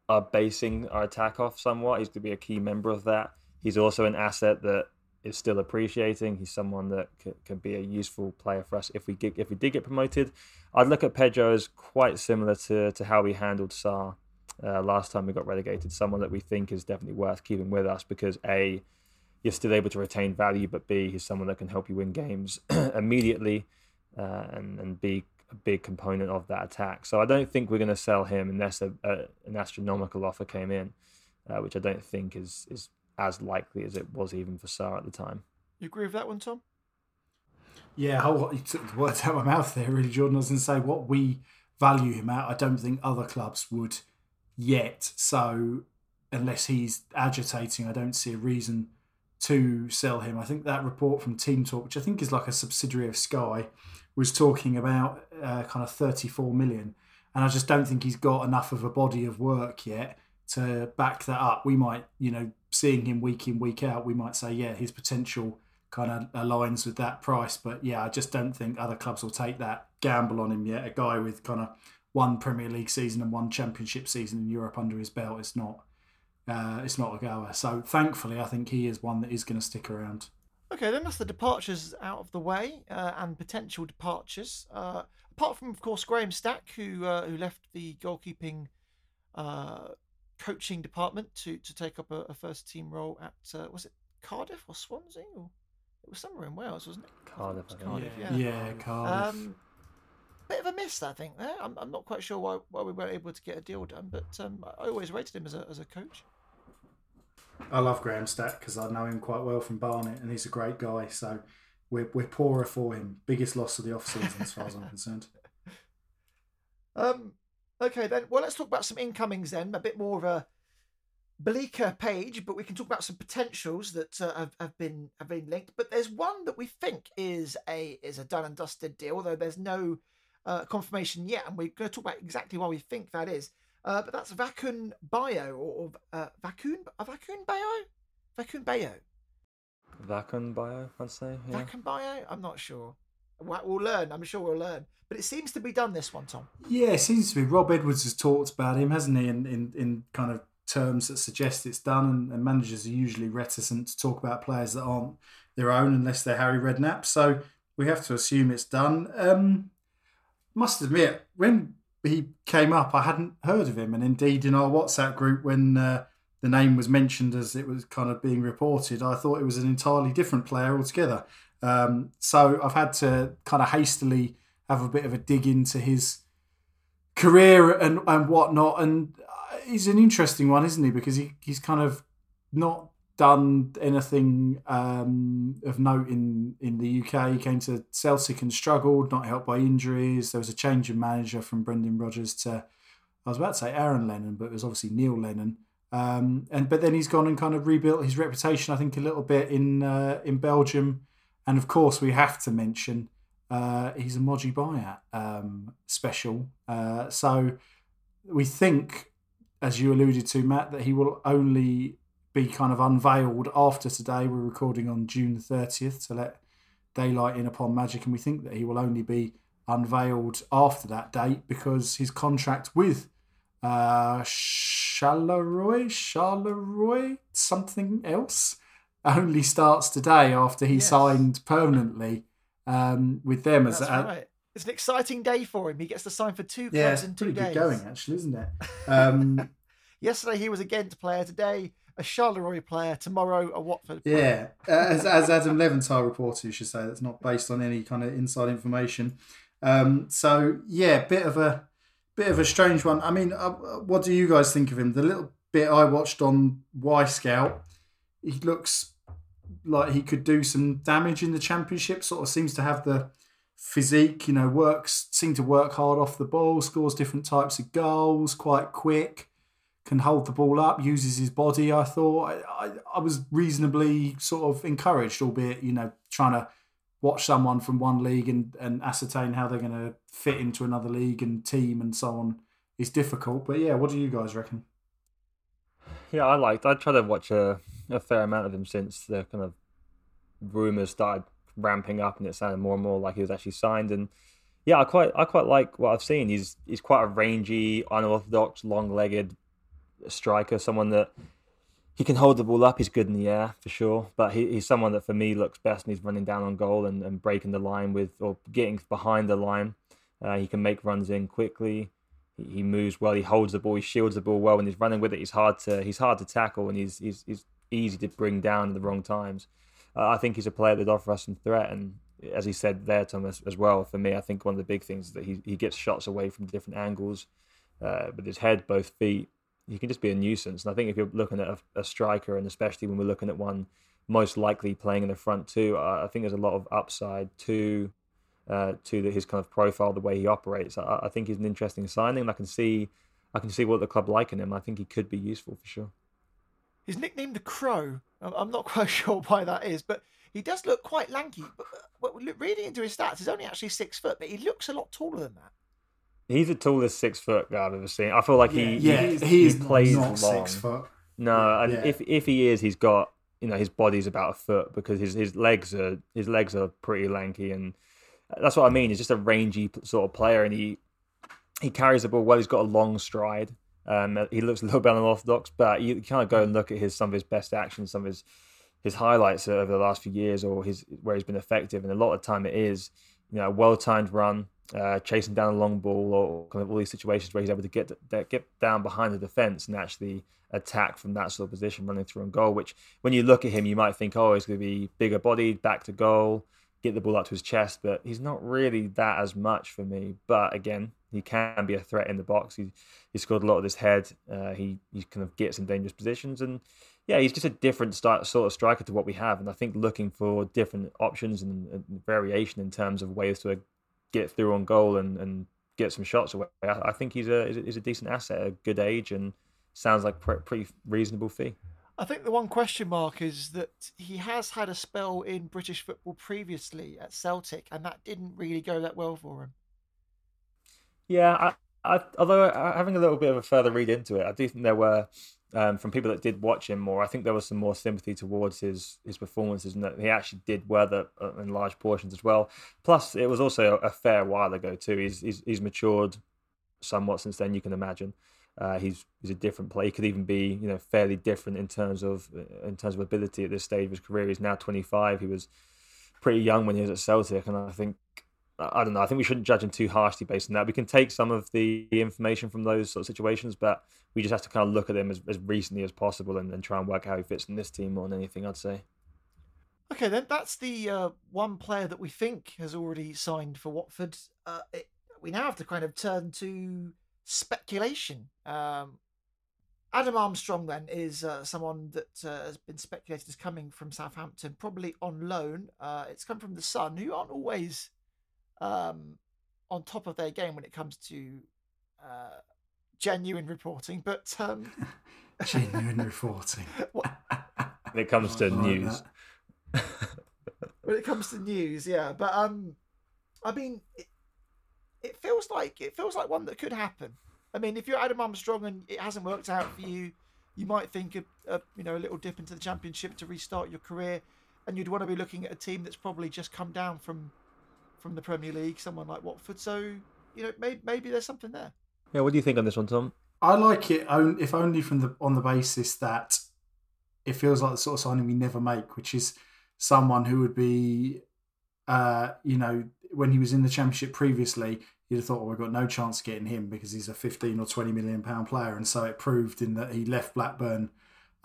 are basing our attack off somewhat. He's going to be a key member of that. He's also an asset that is still appreciating. He's someone that can, be a useful player for us if we get if we did get promoted. I'd look at Pedro as quite similar to to how we handled Sarr uh, last time we got relegated. Someone that we think is definitely worth keeping with us because a you're still able to retain value, but b he's someone that can help you win games immediately uh, and and be a big component of that attack. So I don't think we're going to sell him unless a, a, an astronomical offer came in, uh, which I don't think is is as likely as it was even for Sarr at the time. You agree with that one, Tom? Yeah, you took the words out of my mouth there, really, Jordan. I was going to say what we value him at, I don't think other clubs would yet. So, unless he's agitating, I don't see a reason to sell him. I think that report from Team Talk, which I think is like a subsidiary of Sky, was talking about uh, kind of 34 million. And I just don't think he's got enough of a body of work yet to back that up. We might, you know, seeing him week in week out, we might say, yeah, his potential kind of aligns with that price. But yeah, I just don't think other clubs will take that gamble on him yet. A guy with kind of one Premier League season and one Championship season in Europe under his belt, it's not, uh, it's not a goer. So thankfully, I think he is one that is going to stick around. Okay, then that's the departures out of the way uh, and potential departures. Uh, apart from, of course, Graham Stack, who uh, who left the goalkeeping uh, coaching department to to take up a, a first team role at uh, was it Cardiff or Swansea or it was somewhere in Wales, wasn't it? Cardiff, I think. Cardiff, yeah, yeah. yeah, Cardiff. Um, bit of a miss, I think. There, I'm, I'm not quite sure why, why we weren't able to get a deal done, but um, I always rated him as a as a coach. I love Graham Stack because I know him quite well from Barnet, and he's a great guy. So we're we're poorer for him. Biggest loss of the off season, as far as I'm concerned. Um, okay then. Well, let's talk about some incomings then. A bit more of a bleaker page, but we can talk about some potentials that uh, have, have been have been linked. But there's one that we think is a is a done and dusted deal, although there's no uh, confirmation yet, and we're going to talk about exactly why we think that is. Uh, but that's Vakoun Bio or, or uh, Vakoun uh, Vakoun Bio, Vakoun Bio, Vakoun bio, I'd say. Yeah. Vakoun Bio. I'm not sure. We'll we'll learn. I'm sure we'll learn. But it seems to be done this one, Tom. Yeah, it seems to be. Rob Edwards has talked about him, hasn't he? In in, in kind of terms that suggest it's done, and, and managers are usually reticent to talk about players that aren't their own unless they're Harry Redknapp. So we have to assume it's done. Um, must admit, when he came up, I hadn't heard of him, and indeed in our WhatsApp group, when uh, the name was mentioned as it was kind of being reported, I thought it was an entirely different player altogether. Um, so I've had to kind of hastily have a bit of a dig into his career and, and whatnot. And uh, he's an interesting one, isn't he? Because he, he's kind of not done anything um, of note in, in the UK. He came to Celtic and struggled, not helped by injuries. There was a change of manager from Brendan Rodgers to, I was about to say Aaron Lennon, but it was obviously Neil Lennon. Um, and but then he's gone and kind of rebuilt his reputation, I think, a little bit in uh, in Belgium. And of course, we have to mention uh, he's a Mogi Bayat um, special. Uh, so we think, as you alluded to, Matt, that he will only be kind of unveiled after today. We're recording on June 30th to let daylight in upon Magic, and we think that he will only be unveiled after that date because his contract with uh, Charleroi, Charleroi, something else, only starts today after he Yes. signed permanently um, with them as That's a, right. It's an exciting day for him. He gets to sign for two clubs yeah, it's in two pretty days. good going actually, isn't it? Um, Yesterday he was a Ghent player. Today a Charleroi player. Tomorrow a Watford player. Yeah, uh, as, as Adam Leventhal reported, you should say that's not based on any kind of inside information. Um, so yeah, bit of a bit of a strange one. I mean, uh, what do you guys think of him? The little bit I watched on Wyscout, he looks like he could do some damage in the championship. Sort of seems to have the physique. You know, works seem to work hard off the ball, scores different types of goals, quite quick can hold the ball up, uses his body. I thought I, I, I was reasonably sort of encouraged, albeit you know trying to watch someone from one league and, and ascertain how they're going to fit into another league and team and so on is difficult. But yeah, what do you guys reckon? Yeah, I liked. I tried to watch a, a fair amount of him since the kind of rumors started ramping up, and it sounded more and more like he was actually signed. And yeah, I quite I quite like what I've seen. He's he's quite a rangy, unorthodox, long-legged striker. Someone that he can hold the ball up. He's good in the air for sure, but he, he's someone that for me looks best when he's running down on goal and, and breaking the line with or getting behind the line. Uh, he can make runs in quickly. He, he moves well. He holds the ball. He shields the ball well. When he's running with it, he's hard to he's hard to tackle and he's he's, he's easy to bring down at the wrong times. Uh, I think he's a player that offers us some threat. And as he said there, Thomas, as well, for me, I think one of the big things is that he, he gets shots away from different angles uh, with his head, both feet. He can just be a nuisance. And I think if you're looking at a, a striker, and especially when we're looking at one most likely playing in the front two, I, I think there's a lot of upside to uh, to the, his kind of profile, the way he operates. I, I think he's an interesting signing. And I can see I can see what the club like in him. I think he could be useful for sure. He's nicknamed the Crow. I'm- not quite sure why that is, but he does look quite lanky. But but reading into his stats, he's only actually six foot, but he looks a lot taller than that. He's the tallest six foot guy I've ever seen. I feel like he Yeah, he, he is plays not long. six foot. No, and Yeah. if if he is, he's got you know his body's about a foot because his his legs are his legs are pretty lanky, and that's what I mean. He's just a rangy sort of player, and he he carries the ball well. He's got a long stride. Um, he looks a little bit unorthodox, but you kind of go and look at his some of his best actions, some of his his highlights over the last few years, or his where he's been effective, and a lot of time it is you know, well timed run, uh, chasing down a long ball, or kind of all these situations where he's able to get get down behind the defense and actually attack from that sort of position, running through on goal. Which, when you look at him, you might think, oh, he's going to be bigger bodied, back to goal, get the ball up to his chest, but he's not really that as much for me. But again, he can be a threat in the box. He he scored a lot of his head. Uh, he he kind of gets in dangerous positions, and yeah, he's just a different start, sort of striker to what we have. And I think looking for different options and, and variation in terms of ways to get through on goal and, and get some shots away, I, I think he's a is a decent asset, a good age, and sounds like a pretty reasonable fee. I think the one question mark is that he has had a spell in British football previously at Celtic, and that didn't really go that well for him. Yeah, I, I, although uh, having a little bit of a further read into it, I do think there were um, from people that did watch him more. I think there was some more sympathy towards his his performances, and that he actually did weather uh, in large portions as well. Plus, it was also a fair while ago too. He's he's, he's matured somewhat since then. You can imagine. Uh, he's he's a different player. He could even be you know fairly different in terms of uh, in terms of ability at this stage of his career. He's now 25. He was pretty young when he was at Celtic, and I think I don't know. I think we shouldn't judge him too harshly based on that. We can take some of the information from those sort of situations, but we just have to kind of look at him as, as recently as possible and, and try and work out how he fits in this team more than anything, I'd say. Okay, then that's the uh, one player that we think has already signed for Watford. Uh, it, we now have to kind of turn to speculation. Um, Adam Armstrong then is uh, someone that uh, has been speculated as coming from Southampton, probably on loan. Uh, it's come from the Sun, who aren't always um, on top of their game when it comes to uh, genuine reporting, but um, genuine reporting. when it comes to news. when it comes to news, yeah, but um, I mean, it, it feels like it feels like one that could happen. I mean, if you're Adam Armstrong and it hasn't worked out for you, you might think of, of you know a little dip into the championship to restart your career, and you'd want to be looking at a team that's probably just come down from from the Premier League, someone like Watford. So you know, maybe, maybe there's something there. Yeah, what do you think on this one, Tom? I like it, if only from the on the basis that it feels like the sort of signing we never make, which is someone who would be, uh, you know, when he was in the Championship previously, you'd have thought, well, we've got no chance of getting him because he's a 15 or 20 million pound player, and so it proved in that he left Blackburn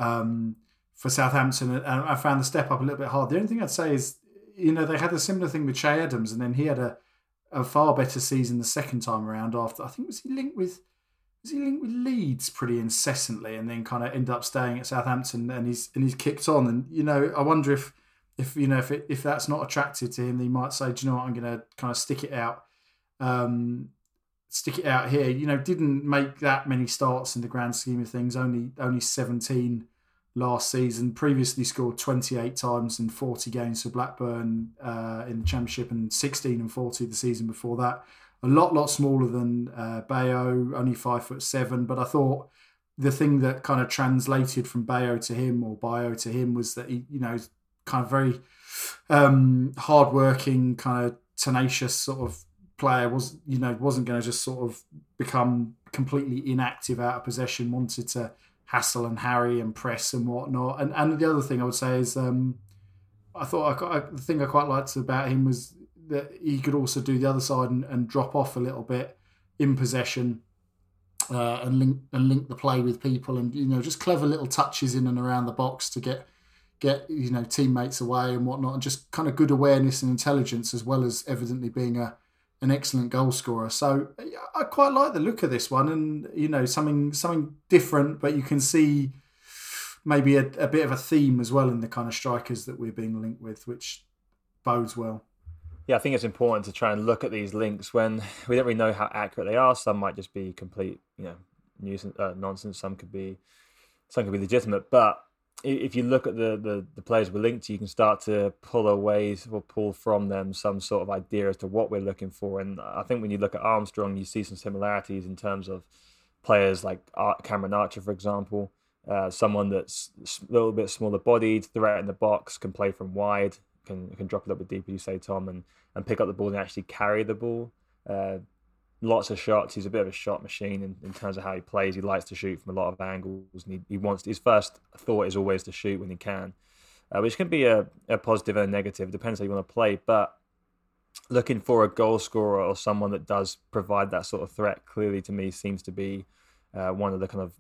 um, for Southampton, and I found the step up a little bit hard. The only thing I'd say is you know, they had a similar thing with Che Adams, and then he had a, a far better season the second time around. After I think was he linked with was he linked with Leeds pretty incessantly, and then kind of ended up staying at Southampton, and he's and he's kicked on. And you know, I wonder if if you know if it, if that's not attractive to him, he might say, do you know what, I'm going to kind of stick it out. Um, stick it out here. You know, didn't make that many starts in the grand scheme of things. Only only 17 last season. Previously scored 28 times in 40 games for Blackburn uh, in the Championship and 16 and 40 the season before that. A lot, lot smaller than uh, Bayo, only five foot seven. But I thought the thing that kind of translated from Bayo to him or Bayo to him was that he, you know, kind of very um, hardworking, kind of tenacious sort of player. Was you know wasn't going to just sort of become completely inactive out of possession. Wanted to hassle and harry and press and whatnot. And and the other thing I would say is, um, I thought I, I, the thing I quite liked about him was that he could also do the other side and, and drop off a little bit in possession. Uh, and link and link the play with people, and you know, just clever little touches in and around the box to get get you know teammates away and whatnot, and just kind of good awareness and intelligence as well as evidently being a an excellent goal scorer. So I quite like the look of this one, and you know something something different, but you can see maybe a, a bit of a theme as well in the kind of strikers that we're being linked with, which bodes well. Yeah, I think it's important to try and look at these links when we don't really know how accurate they are. Some might just be complete, you know, nuisance, uh, nonsense. Some could be, some could be legitimate. But if you look at the, the, the players we're linked to, you can start to pull away or pull from them some sort of idea as to what we're looking for. And I think when you look at Armstrong, you see some similarities in terms of players like Cameron Archer, for example, uh, someone that's a little bit smaller bodied, threat in the box, can play from wide, can can drop a little bit deeper, you say, Tom, and, and pick up the ball and actually carry the ball. Uh, lots of shots. He's a bit of a shot machine in, in terms of how he plays. He likes to shoot from a lot of angles, and he, he wants his first thought is always to shoot when he can, uh, which can be a, a positive and a negative. It depends how you want to play. But looking for a goal scorer or someone that does provide that sort of threat. Clearly, to me, seems to be uh, one of the kind of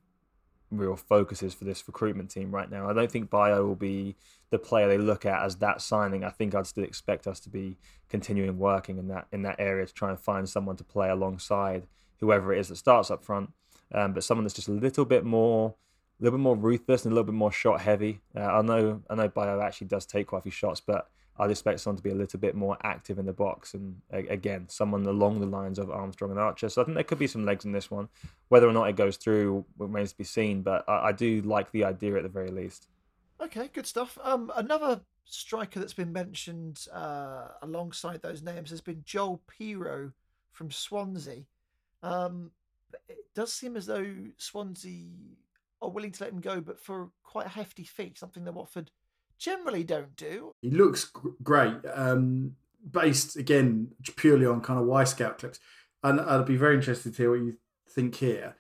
real focuses for this recruitment team right now. I don't think Bio will be the player they look at as that signing. I think I'd still expect us to be continuing working in that in that area to try and find someone to play alongside whoever it is that starts up front. Um, but someone that's just a little bit more, a little bit more ruthless and a little bit more shot heavy. Uh, I know I know Bayo actually does take quite a few shots, but I'd expect someone to be a little bit more active in the box, and again, someone along the lines of Armstrong and Archer. So I think there could be some legs in this one. Whether or not it goes through remains to be seen, but I, I do like the idea at the very least. Okay, good stuff. Um, another striker that's been mentioned uh, alongside those names has been Joel Piroe from Swansea. Um, it does seem as though Swansea are willing to let him go, but for quite a hefty fee, something that Watford generally don't do. He looks great, um, based again purely on kind of Wyscout clips, and I'd be very interested to hear what you think here.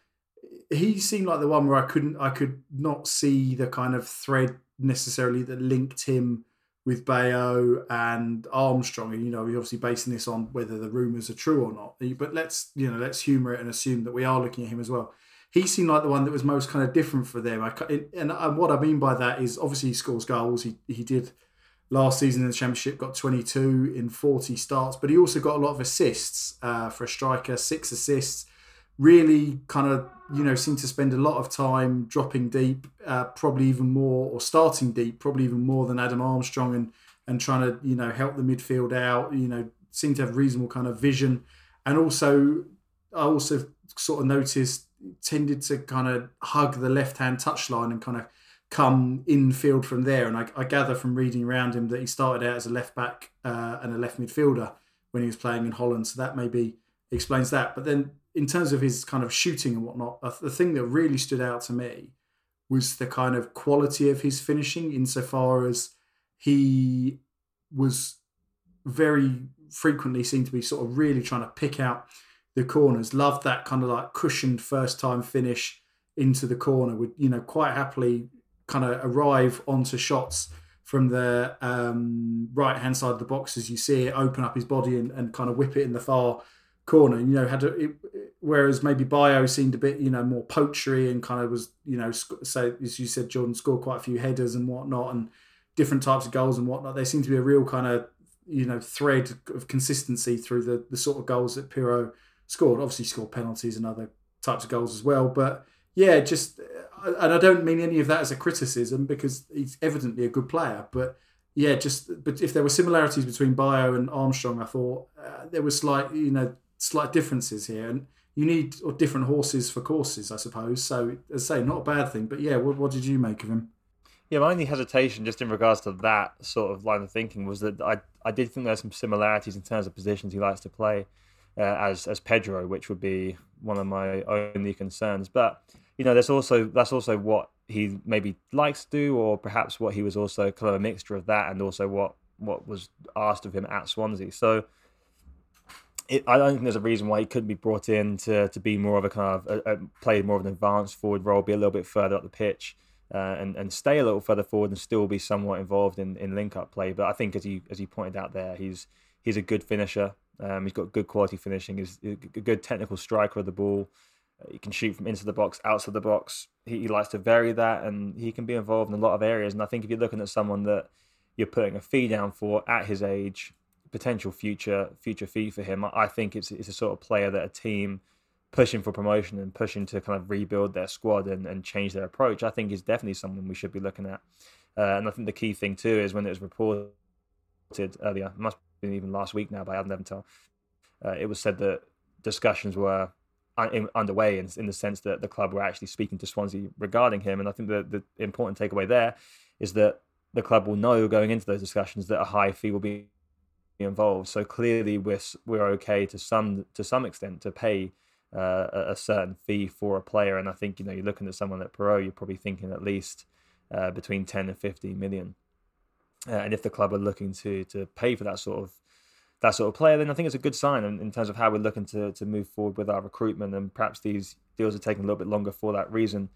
He seemed like the one where I couldn't, I could not see the kind of thread necessarily that linked him with Bayo and Armstrong. And you know, we're obviously basing this on whether the rumours are true or not. But let's you know, let's humour it and assume that we are looking at him as well he seemed like the one that was most kind of different for them. I, and, and what I mean by that is obviously he scores goals. He he did last season in the championship, got 22 in 40 starts, but he also got a lot of assists uh, for a striker, six assists. Really, kind of you know seemed to spend a lot of time dropping deep, uh, probably even more, or starting deep, probably even more than Adam Armstrong, and and trying to you know help the midfield out. You know, seemed to have reasonable kind of vision, and also I also sort of noticed tended to kind of hug the left hand touchline and kind of come infield from there. And I, I, gather from reading around him that he started out as a left back uh, and a left midfielder when he was playing in Holland. So that maybe explains that. But then in terms of his kind of shooting and whatnot, the thing that really stood out to me was the kind of quality of his finishing insofar as he was very frequently seemed to be sort of really trying to pick out the corners. Loved that kind of like cushioned first time finish into the corner. Would you know quite happily kind of arrive onto shots from the um, right hand side of the box as you see it, open up his body and, and kind of whip it in the far corner. You know, had a, it, whereas maybe Bio seemed a bit you know more poachery and kind of was you know so as you said, Jordan scored quite a few headers and whatnot and different types of goals and whatnot. There seemed to be a real kind of you know thread of consistency through the the sort of goals that Piroe scored. Obviously, scored penalties and other types of goals as well. But yeah, just and I don't mean any of that as a criticism because he's evidently a good player. But yeah, just but if there were similarities between Bio and Armstrong, I thought uh, there were slight you know slight differences here, and you need different horses for courses, I suppose. So as I say, not a bad thing. But yeah, what, what did you make of him? Yeah, my only hesitation just in regards to that sort of line of thinking was that I I did think there were some similarities in terms of positions he likes to play uh, as as Pedro, which would be one of my only concerns. But you know, there's also that's also what he maybe likes to do, or perhaps what he was also kind of a mixture of that, and also what what was asked of him at Swansea. So. It, I don't think there's a reason why he couldn't be brought in to, to be more of a kind of a, a play more of an advanced forward role, be a little bit further up the pitch, uh, and and stay a little further forward and still be somewhat involved in, in link up play. But I think as you as you pointed out there, he's he's a good finisher. Um, he's got good quality finishing. He's a good technical striker of the ball. Uh, he can shoot from into the box, outside the box. He, he, likes to vary that, and he can be involved in a lot of areas. And I think if you're looking at someone that you're putting a fee down for at his age, potential future future fee for him, I think it's it's a sort of player that a team pushing for promotion and pushing to kind of rebuild their squad and, and change their approach. I think is definitely someone we should be looking at. Uh, and I think the key thing too is when it was reported earlier, must been even last week now by Adam Leventhal. Uh, it was said that discussions were un- underway in, in the sense that the club were actually speaking to Swansea regarding him. And I think that the important takeaway there is that the club will know going into those discussions that a high fee will be involved. So clearly, we're we're okay to some to some extent to pay uh, a, certain fee for a player. And I think you know you're looking at someone like Piroe, you're probably thinking at least uh, between ten and fifteen million. Uh, and if the club are looking to to pay for that sort of that sort of player, then I think it's a good sign in, in, terms of how we're looking to to move forward with our recruitment. And perhaps these deals are taking a little bit longer for that reason.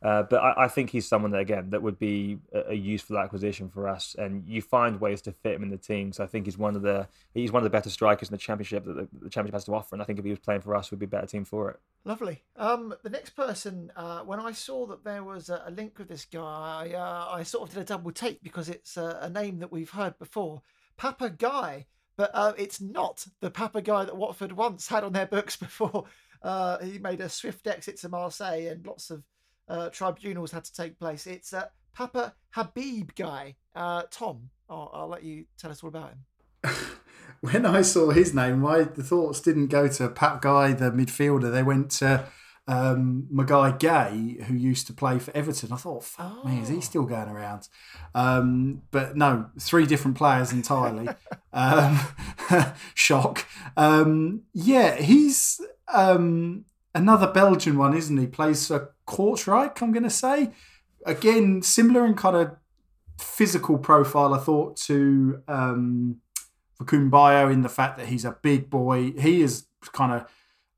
Uh, but I, I, think he's someone that again that would be a, a, useful acquisition for us, and you find ways to fit him in the team. So I think he's one of the he's one of the better strikers in the championship that the, the championship has to offer, and I think if he was playing for us, we'd be a better team for it. Lovely. Um, the next person, uh, when I saw that there was a, a link with this guy, uh, I sort of did a double take because it's a, a name that we've heard before, Papa Gueye, but uh, it's not the Papa Gueye that Watford once had on their books before. Uh, he made a swift exit to Marseille and lots of uh, tribunals had to take place. It's uh, Papa Habib Gueye. Uh, Tom, I'll, I'll, let you tell us all about him. when I saw his name, my the thoughts didn't go to Pape Gueye, the midfielder. They went to um, my guy Gay, who used to play for Everton. I thought, fuck oh. me, is he oh. still going around? Um, but no, three different players entirely. um, shock. Um, yeah, he's um, another Belgian one, isn't he? Plays for Kortrijk, I'm going to say. Again, similar in kind of physical profile, I thought, to um, Bio in the fact that he's a big boy. He is kind of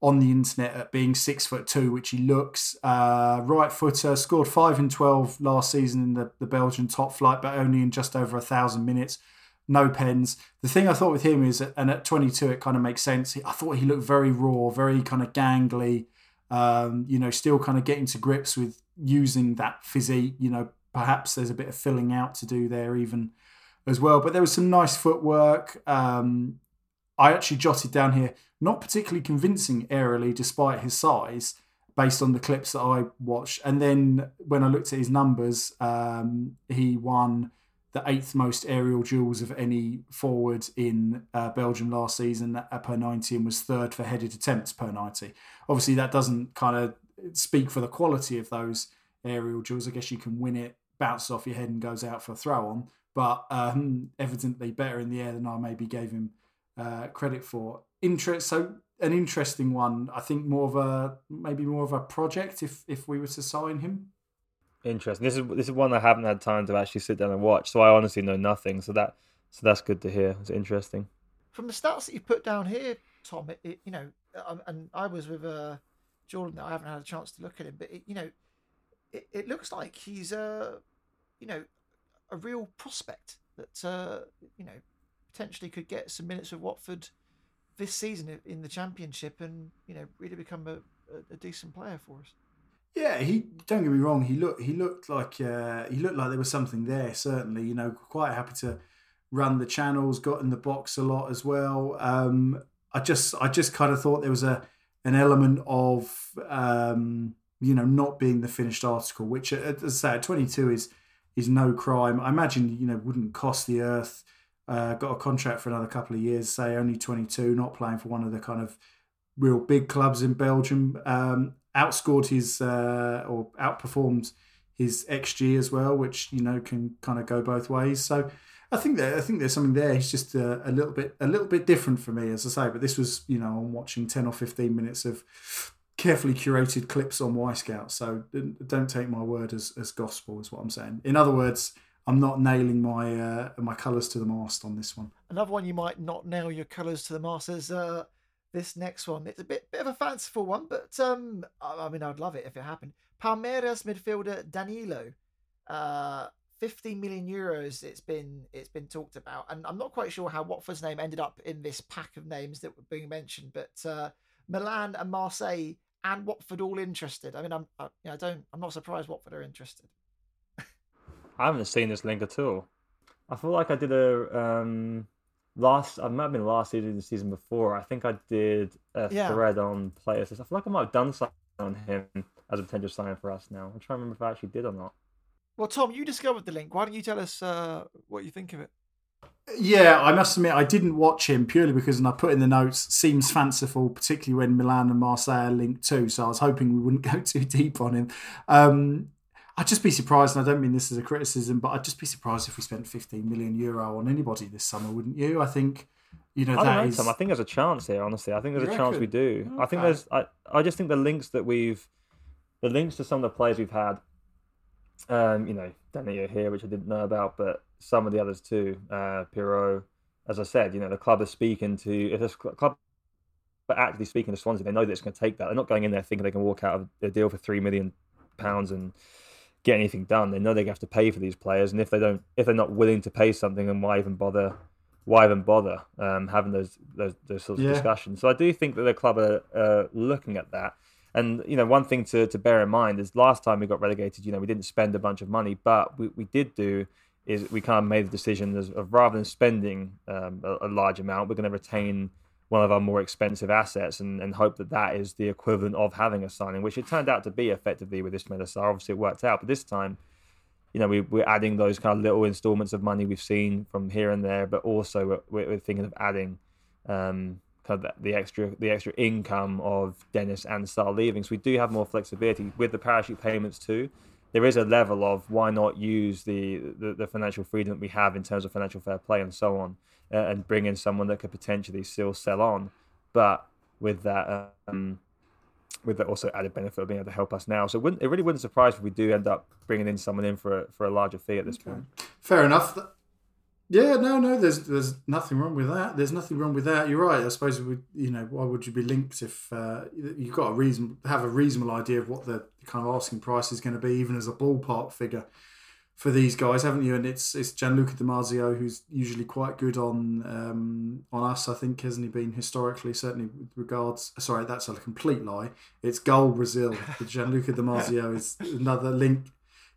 on the internet at being six foot two, which he looks. Uh, right footer, scored five and 12 last season in the, the Belgian top flight, but only in just over a thousand minutes. No pens. The thing I thought with him is, and at 22, it kind of makes sense. I thought he looked very raw, very kind of gangly, um, you know, still kind of getting to grips with using that physique. You know, perhaps there's a bit of filling out to do there even as well. But there was some nice footwork. Um, I actually jotted down here, not particularly convincing aerially despite his size, based on the clips that I watched. And then when I looked at his numbers, um, he won the eighth most aerial duels of any forward in uh, Belgium last season per 90 and was third for headed attempts per 90. Obviously, that doesn't kind of speak for the quality of those aerial duels. I guess you can win it, bounces off your head, and goes out for a throw on, but um, evidently better in the air than I maybe gave him uh, credit for. Interest, so an interesting one. I think more of a maybe more of a project if if we were to sign him. Interesting. This is this is one I haven't had time to actually sit down and watch, so I honestly know nothing. So that so that's good to hear. It's interesting. From the stats that you put down here, Tom, it, it you know, um, and I was with uh, Jordan. I haven't had a chance to look at him, but it, you know, it, it looks like he's a, uh, you know, a real prospect that uh, you know potentially could get some minutes with Watford this season in the championship, and you know, really become a, a, a decent player for us. Yeah, he don't get me wrong. He looked he looked like uh, he looked like there was something there. Certainly, you know, quite happy to run the channels. Got in the box a lot as well. Um, I just I just kind of thought there was a an element of um, you know not being the finished article, which as I say, at twenty two is is no crime. I imagine you know wouldn't cost the earth. Uh, got a contract for another couple of years. Say only twenty two, not playing for one of the kind of real big clubs in Belgium. Um, outscored his uh, or outperformed his xG as well, which you know can kind of go both ways. So I think that I think there's something there. He's just a, a, little bit a little bit different for me, as I say. But this was you know I'm watching ten or fifteen minutes of carefully curated clips on Wyscout. So don't take my word as, as gospel, is what I'm saying. In other words. I'm not nailing my uh, my colours to the mast on this one. Another one you might not nail your colours to the mast is uh, this next one. It's a bit bit of a fanciful one, but um, I, I mean, I'd love it if it happened. Palmeiras midfielder Danilo, uh, 50 million euros. It's been it's been talked about, and I'm not quite sure how Watford's name ended up in this pack of names that were being mentioned, but uh, Milan and Marseille and Watford all interested. I mean, I'm I, you know, I don't I'm not surprised Watford are interested. I haven't seen this link at all. I feel like I did a um last I might have been last season, the season before. I think I did a yeah. thread on players. I feel like I might have done something on him as a potential sign for us now. I'm trying to remember if I actually did or not. Well, Tom, you discovered the link. Why don't you tell us uh, what you think of it? Yeah, I must admit I didn't watch him purely because, and I put in the notes, seems fanciful, particularly when Milan and Marseille are linked too. So I was hoping we wouldn't go too deep on him. Um, I'd just be surprised, and I don't mean this as a criticism, but I'd just be surprised if we spent 15 million euro on anybody this summer, wouldn't you? I think, you know, I that is... I think there's a chance here, honestly. I think there's a chance we do. Okay. I think there's, I, I just think the links that we've, the links to some of the players we've had, um, you know, Danilo here, which I didn't know about, but some of the others too, uh, as I said, you know, the club is speaking to, if this club but actually speaking to Swansea, they know that it's going to take that. They're not going in there thinking they can walk out of a deal for three million pounds and get anything done. They know they have to pay for these players, and if they don't, if they're not willing to pay something, then why even bother? Why even bother um, having those those, those sorts yeah. of discussions? So I do think that the club are uh, looking at that. And you know, one thing to, to bear in mind is last time we got relegated, you know, we didn't spend a bunch of money, but we, we did do is we kind of made the decision of, of rather than spending um, a, a, large amount, we're going to retain one of our more expensive assets and, and hope that that is the equivalent of having a signing, which it turned out to be effectively with Ismaila Sarr. Obviously, it worked out, but this time, you know, we, we're adding those kind of little installments of money we've seen from here and there, but also we're, we're thinking of adding um, kind of the extra the extra income of Dennis and Sarr leaving. So we do have more flexibility with the parachute payments too there is a level of why not use the, the, the, financial freedom we have in terms of financial fair play and so on, uh, and bring in someone that could potentially still sell on, but with that um, with the also added benefit of being able to help us now. So it, it really wouldn't surprise if we do end up bringing in someone in for a, for a larger fee at this okay. point. Fair enough. Yeah, no, no. There's there's nothing wrong with that. There's nothing wrong with that. You're right. I suppose we, you know, why would you be linked if uh, you've got a reason, have a reasonable idea of what the kind of asking price is going to be, even as a ballpark figure for these guys, haven't you? And it's it's Gianluca Di Marzio who's usually quite good on um, on us. I think hasn't he been historically, certainly with regards. Sorry, that's a complete lie. It's Goal Brazil. Gianluca Di Marzio is another link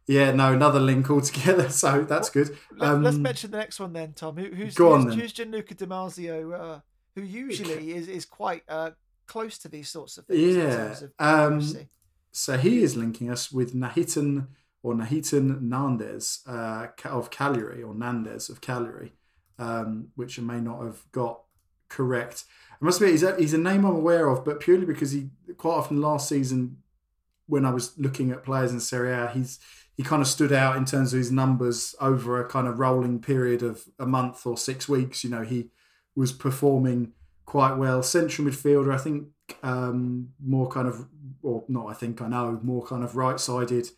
yeah, no, another link altogether. So that's good. Um, Let's mention the next one then, Tom. Who, who's go who's, on, who's Gianluca Di Marzio, uh, who usually is, is quite uh, close to these sorts of things. Yeah. Of um, so he is linking us with Nahitan or Nahitan Nández uh, of Cagliari or Nández of Cagliari, um, which I may not have got correct. I must admit, he's a, he's a name I'm aware of, but purely because he quite often last season, when I was looking at players in Serie A, he's he kind of stood out in terms of his numbers over a kind of rolling period of a month or six weeks. You know, he was performing quite well. Central midfielder, I think, um, more kind of, or not, I think I know, more kind of right sided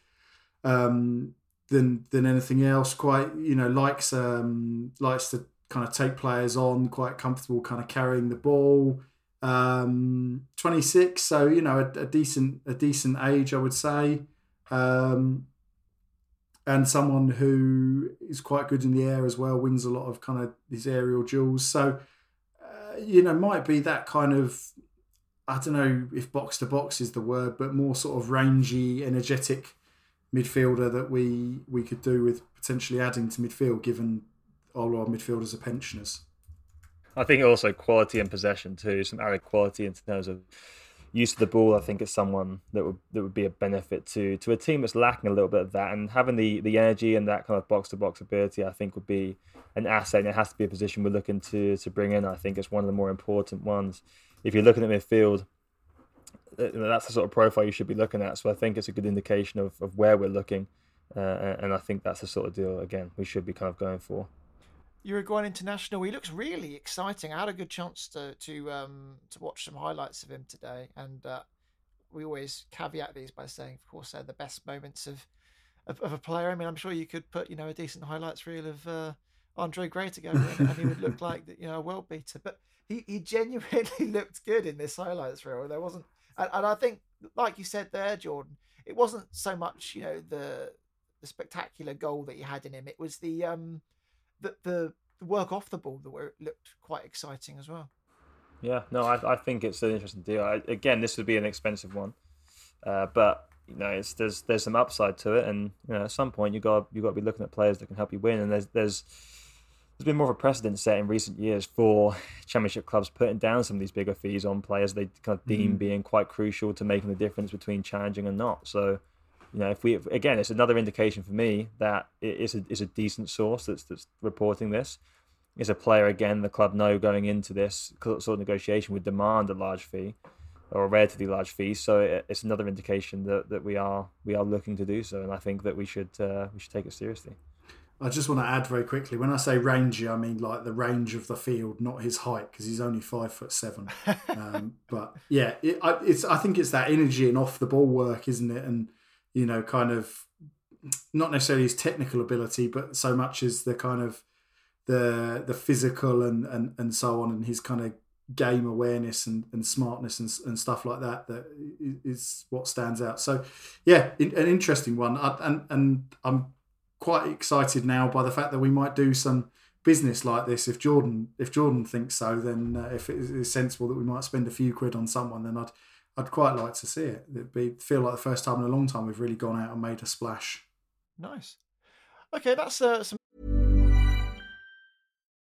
um, than than anything else. Quite, you know, likes um, likes to kind of take players on, quite comfortable, kind of carrying the ball. Um, 26, so you know, a, a decent a decent age, I would say. Um, and someone who is quite good in the air as well, wins a lot of kind of these aerial duels. So, uh, you know, might be that kind of, I don't know if box to box is the word, but more sort of rangy, energetic midfielder that we we could do with potentially adding to midfield, given all our midfielders are pensioners. I think also quality and possession too, some added quality in terms of use of the ball, I think is someone that would that would be a benefit to to a team that's lacking a little bit of that, and having the the energy and that kind of box to box ability, I think would be an asset. And it has to be a position we're looking to to bring in. I think it's one of the more important ones. If you're looking at midfield, uh, that's the sort of profile you should be looking at. So I think it's a good indication of, of where we're looking, uh, and I think that's the sort of deal again we should be kind of going for. Uruguayan international. He looks really exciting. I had a good chance to to um, to watch some highlights of him today, and uh, we always caveat these by saying, of course, they're the best moments of, of, of a player. I mean, I'm sure you could put you know a decent highlights reel of uh, Andre Gray together, and, and he would look like you know a world beater. But he, he genuinely looked good in this highlights reel. There wasn't, and, and I think, like you said there, Jordan, it wasn't so much you know the the spectacular goal that he had in him. It was the um the, the work off the ball that looked quite exciting as well. Yeah, no, I, I think it's an interesting deal. I, again, this would be an expensive one, uh, but you know, it's there's there's some upside to it, and you know, at some point you got you got to be looking at players that can help you win, and there's there's there's been more of a precedent set in recent years for championship clubs putting down some of these bigger fees on players they kind of deem mm. being quite crucial to making the difference between challenging and not. So you know, if we again, it's another indication for me that it is a is a decent source that's that's reporting this. Is a player again the club know going into this sort of negotiation would demand a large fee or a relatively large fee. So it, it's another indication that, that we are we are looking to do so, and I think that we should uh, we should take it seriously. I just want to add very quickly. When I say rangy, I mean like the range of the field, not his height, because he's only five foot seven. um, but yeah, it, it's I think it's that energy and off the ball work, isn't it? And you know, kind of not necessarily his technical ability, but so much as the kind of the the physical and and, and so on, and his kind of game awareness and, and smartness and, and stuff like that that is what stands out. So, yeah, an interesting one, I, and and I'm quite excited now by the fact that we might do some business like this. If Jordan if Jordan thinks so, then uh, if it is sensible that we might spend a few quid on someone, then I'd I'd quite like to see it. It'd be feel like the first time in a long time we've really gone out and made a splash. Nice. Okay, that's uh, some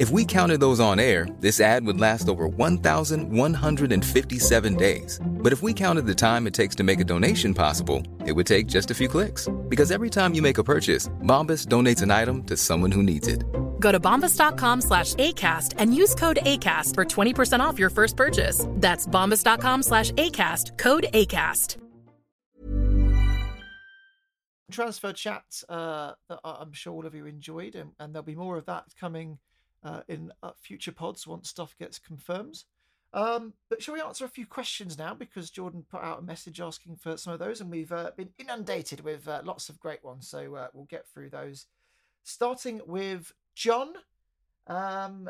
if we counted those on air, this ad would last over 1,157 days. But if we counted the time it takes to make a donation possible, it would take just a few clicks. Because every time you make a purchase, Bombas donates an item to someone who needs it. Go to bombas.com slash ACAST and use code ACAST for 20% off your first purchase. That's bombas.com slash ACAST, code ACAST. Transfer chats uh, that I'm sure all of you enjoyed, and, and there'll be more of that coming uh, in uh, future pods once stuff gets confirmed. Um, but shall we answer a few questions now? Because Jordan put out a message asking for some of those, and we've uh, been inundated with uh, lots of great ones. So uh, we'll get through those. Starting with John. Um,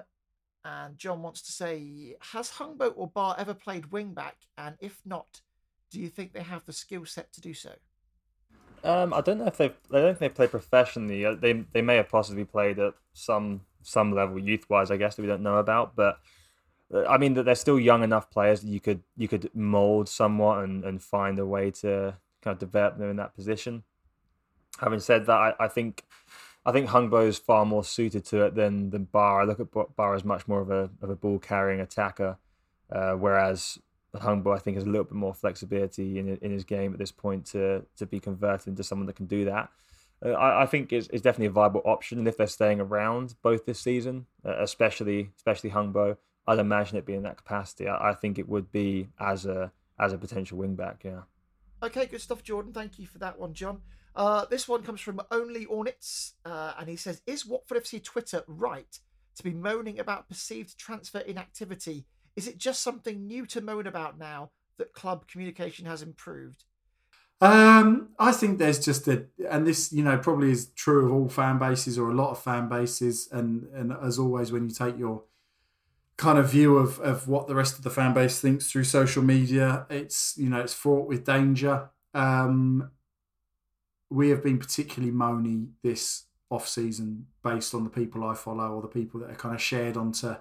and John wants to say Has Hungbo or Bar ever played wingback? And if not, do you think they have the skill set to do so? Um, I don't know if they. I don't think they play professionally. Uh, they they may have possibly played at some some level youth wise, I guess that we don't know about. But uh, I mean that they're still young enough players that you could you could mold somewhat and, and find a way to kind of develop them in that position. Having said that, I, I think I think Hungbo is far more suited to it than than Ba. I look at Bar as much more of a of a ball carrying attacker, uh, whereas Hungbo I think has a little bit more flexibility in in his game at this point to to be converted into someone that can do that uh, I, I, think is, is definitely a viable option. And if they're staying around both this season, uh, especially especially Hungbo, I'd imagine it being that capacity. I, I, think it would be as a as a potential wing back. Yeah. Okay, good stuff, Jordan. Thank you for that one, John. Uh, this one comes from Only Ornits, uh, and he says, "Is Watford FC Twitter right to be moaning about perceived transfer inactivity? Is it just something new to moan about now that club communication has improved? Um, I think there's just a, and this, you know, probably is true of all fan bases or a lot of fan bases. And and as always, when you take your kind of view of of what the rest of the fan base thinks through social media, it's you know it's fraught with danger. Um, we have been particularly moany this off season based on the people I follow or the people that are kind of shared onto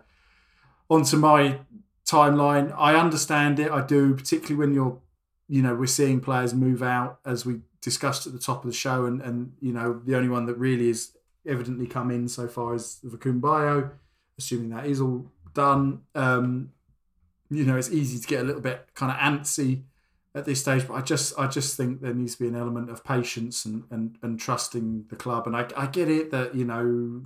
onto my timeline. I understand it. I do, particularly when you're, you know, we're seeing players move out as we discussed at the top of the show, and and you know the only one that really is evidently come in so far is Vakoun Bayo, assuming that is all done. Um, you know, it's easy to get a little bit kind of antsy at this stage, but I just I just think there needs to be an element of patience and and, and trusting the club. And I, I get it that you know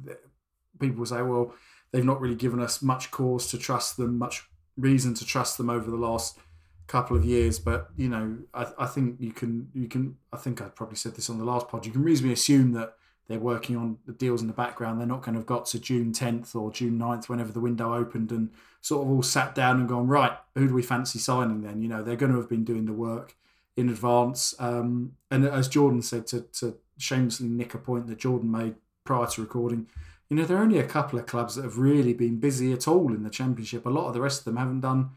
people say, well, they've not really given us much cause to trust them, much reason to trust them over the last couple of years. But you know, I, I think you can you can I think I probably said this on the last pod. You can reasonably assume that they're working on the deals in the background. They're not going to have got to June 10th or June 9th, whenever the window opened, and sort of all sat down and gone, right, who do we fancy signing then? You know, they're going to have been doing the work in advance. Um, and as Jordan said, to, to shamelessly nick a point that Jordan made prior to recording, you know, there are only a couple of clubs that have really been busy at all in the championship. A lot of the rest of them haven't done,